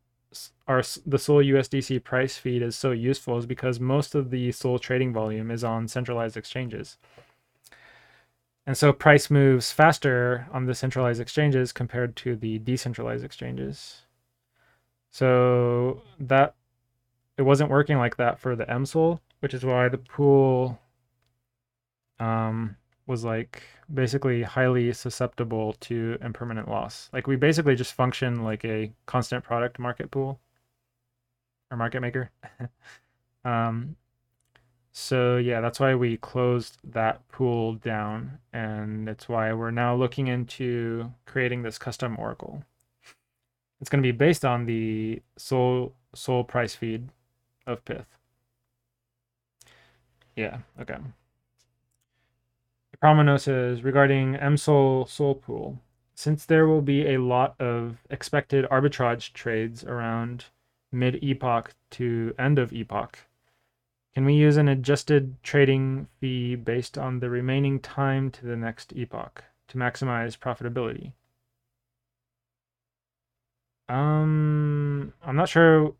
our the Sol USDC price feed is so useful is because most of the Sol trading volume is on centralized exchanges. And so price moves faster on the centralized exchanges compared to the decentralized exchanges. So that it wasn't working like that for the MSOL, which is why the pool um, was like basically highly susceptible to impermanent loss. Like we basically just function like a constant product market pool or market maker. um, so yeah, that's why we closed that pool down, and that's why we're now looking into creating this custom oracle. It's going to be based on the Sol Sol price feed of Pyth. Yeah. Okay. Promino says regarding MSOL Sol Pool, since there will be a lot of expected arbitrage trades around mid epoch to end of epoch, can we use an adjusted trading fee based on the remaining time to the next epoch to maximize profitability? Um, I'm not sure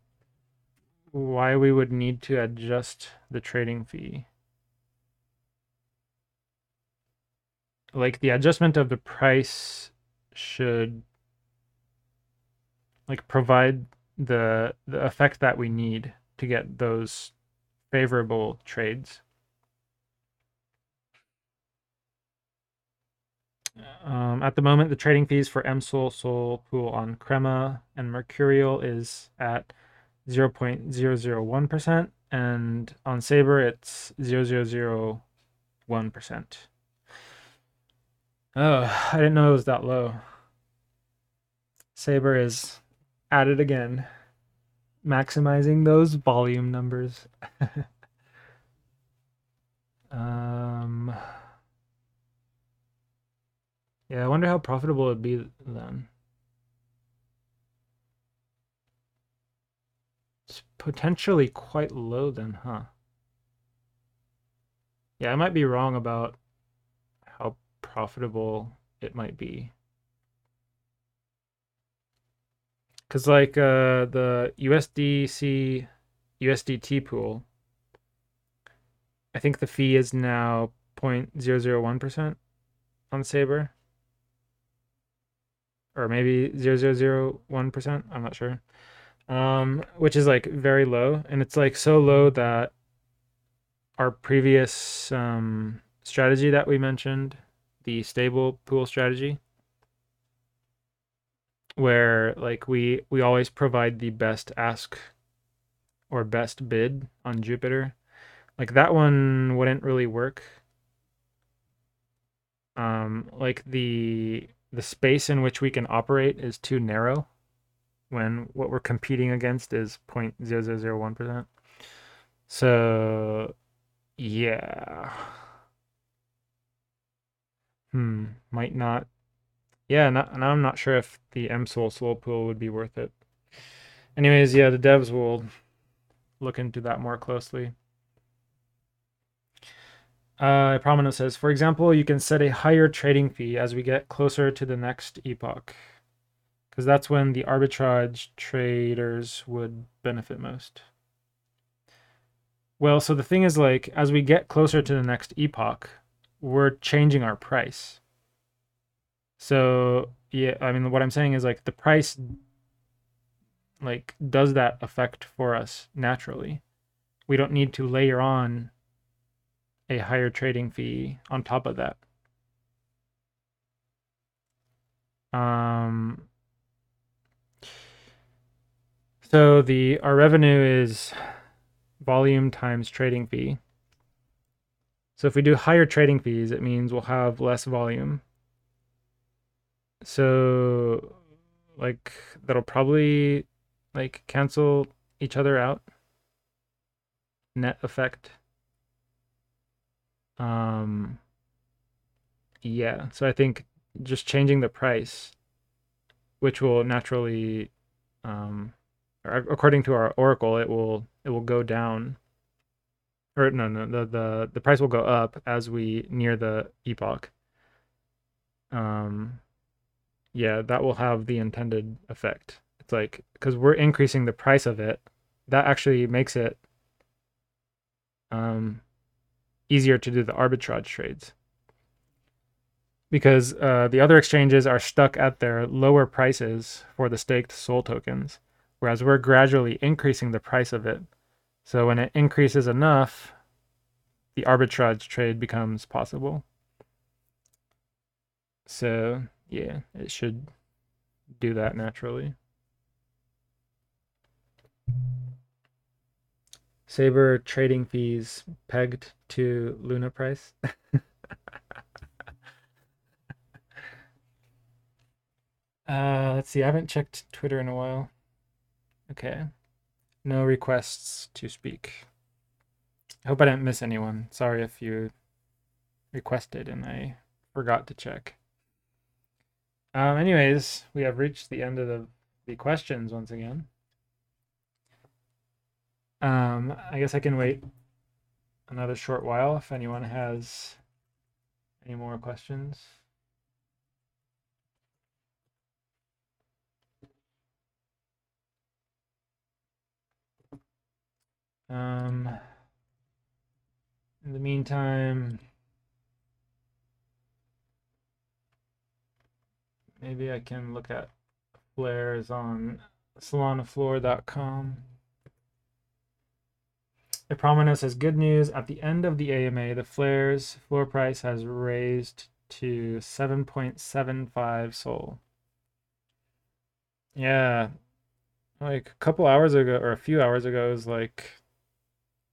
why we would need to adjust the trading fee. like the adjustment of the price should like provide the the effect that we need to get those favorable trades. Um, at the moment, the trading fees for MSOL Sol Pool on Crema and Mercurial is at 0.001%, and on Saber, it's 0.001%. Oh, I didn't know it was that low. Saber is at it again, maximizing those volume numbers. um, yeah, I wonder how profitable it'd be then. It's potentially quite low then, huh? Yeah, I might be wrong about how profitable it might be. Cause like uh, the USDC USDT pool, I think the fee is now 0.001% on Saber. Or maybe 0.001%, I'm not sure. Um, which is like very low. And it's like so low that our previous um, strategy that we mentioned, the stable pool strategy, where like we we always provide the best ask or best bid on Jupiter. Like that one wouldn't really work. Um, like the the space in which we can operate is too narrow when what we're competing against is 0.0001%. So yeah. Hmm, might not yeah, now, now I'm not sure if the MSOL Sol Pool would be worth it. Anyways, yeah, the devs will look into that more closely. Uh, Prominent says, for example, you can set a higher trading fee as we get closer to the next epoch, because that's when the arbitrage traders would benefit most. Well, so the thing is, like, as we get closer to the next epoch, we're changing our price. So yeah, I mean, what I'm saying is like the price, like, does that affect for us naturally? We don't need to layer on a higher trading fee on top of that. Um, so the our revenue is volume times trading fee. So if we do higher trading fees, it means we'll have less volume so like that'll probably like cancel each other out. Net effect. Um yeah so i think just changing the price which will naturally um according to our oracle it will it will go down. Or no no the the, the price will go up as we near the epoch. Um yeah, that will have the intended effect. It's like because we're increasing the price of it, that actually makes it um, easier to do the arbitrage trades because uh, the other exchanges are stuck at their lower prices for the staked SOL tokens, whereas we're gradually increasing the price of it. So when it increases enough, the arbitrage trade becomes possible. So yeah, it should do that naturally. Saber trading fees pegged to Luna price. uh, let's see. I haven't checked Twitter in a while. Okay. No requests to speak. I hope I didn't miss anyone. Sorry if you requested and I forgot to check. Um, anyways, we have reached the end of the, the questions once again. Um, I guess I can wait another short while if anyone has any more questions. Um, in the meantime, maybe I can look at flares on solanafloor.com. Eprominus has good news. At the end of the AMA, the flares floor price has raised to 7.75 Sol. Yeah, like a couple hours ago or a few hours ago, it was like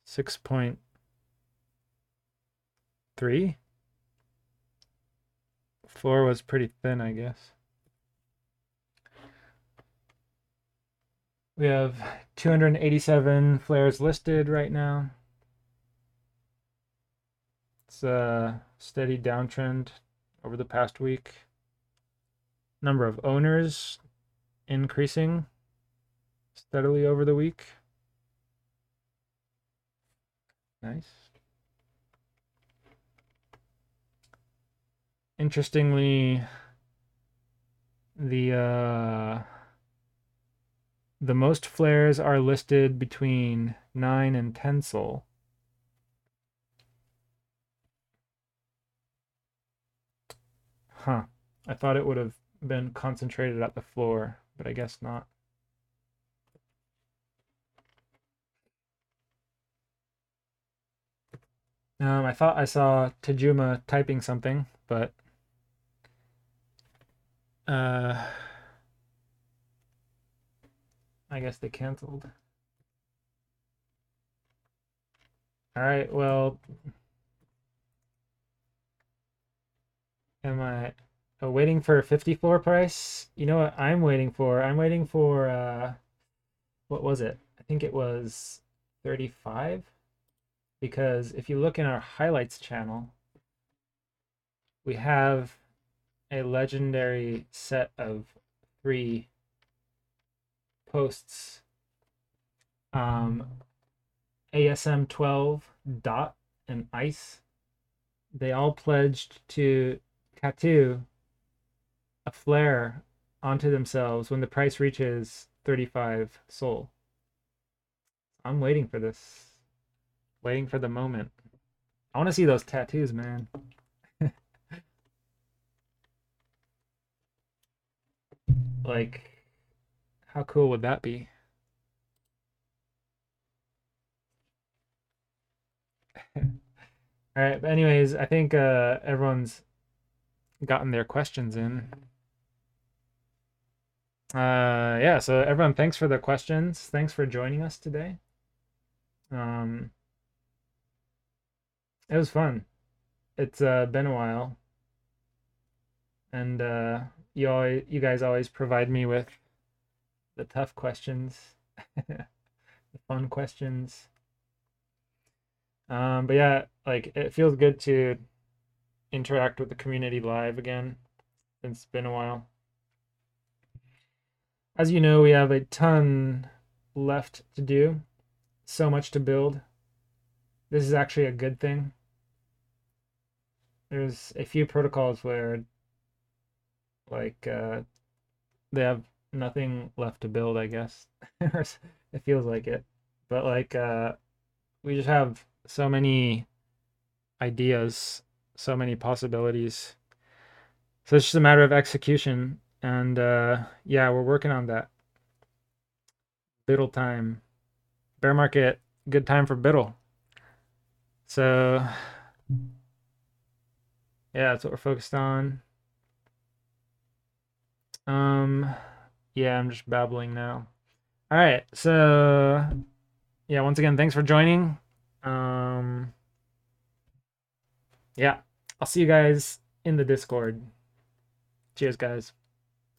6.3. Floor was pretty thin, I guess. We have 287 flares listed right now. It's a steady downtrend over the past week. Number of owners increasing steadily over the week. Nice. Interestingly, the uh, the most flares are listed between 9 and 10 sol. Huh. I thought it would have been concentrated at the floor, but I guess not. Um, I thought I saw Tajuma typing something, but uh, I guess they canceled. All right, well, am I uh, waiting for a 50 floor price? You know what I'm waiting for? I'm waiting for, uh, what was it? I think it was 35 because if you look in our highlights channel, we have a legendary set of three posts. Um, ASM 12, Dot, and Ice. They all pledged to tattoo a flare onto themselves when the price reaches 35 sol. I'm waiting for this. Waiting for the moment. I want to see those tattoos, man. like, how cool would that be? All right, but anyways, I think uh, everyone's gotten their questions in. Uh, yeah, so everyone, thanks for the questions. Thanks for joining us today. Um, it was fun. It's uh, been a while, and uh, you always, you guys always provide me with the tough questions, the fun questions. Um, but yeah, like it feels good to interact with the community live again. It's been a while. As you know, we have a ton left to do, so much to build. This is actually a good thing. There's a few protocols where, like, uh, they have nothing left to build, I guess. it feels like it. But, like, uh, we just have so many ideas, so many possibilities. So it's just a matter of execution. And uh, yeah, we're working on that. BUIDL time. Bear market, good time for BUIDL. So yeah, that's what we're focused on. Um yeah, I'm just babbling now. All right, so yeah, once again, thanks for joining. Um yeah, I'll see you guys in the Discord. Cheers, guys.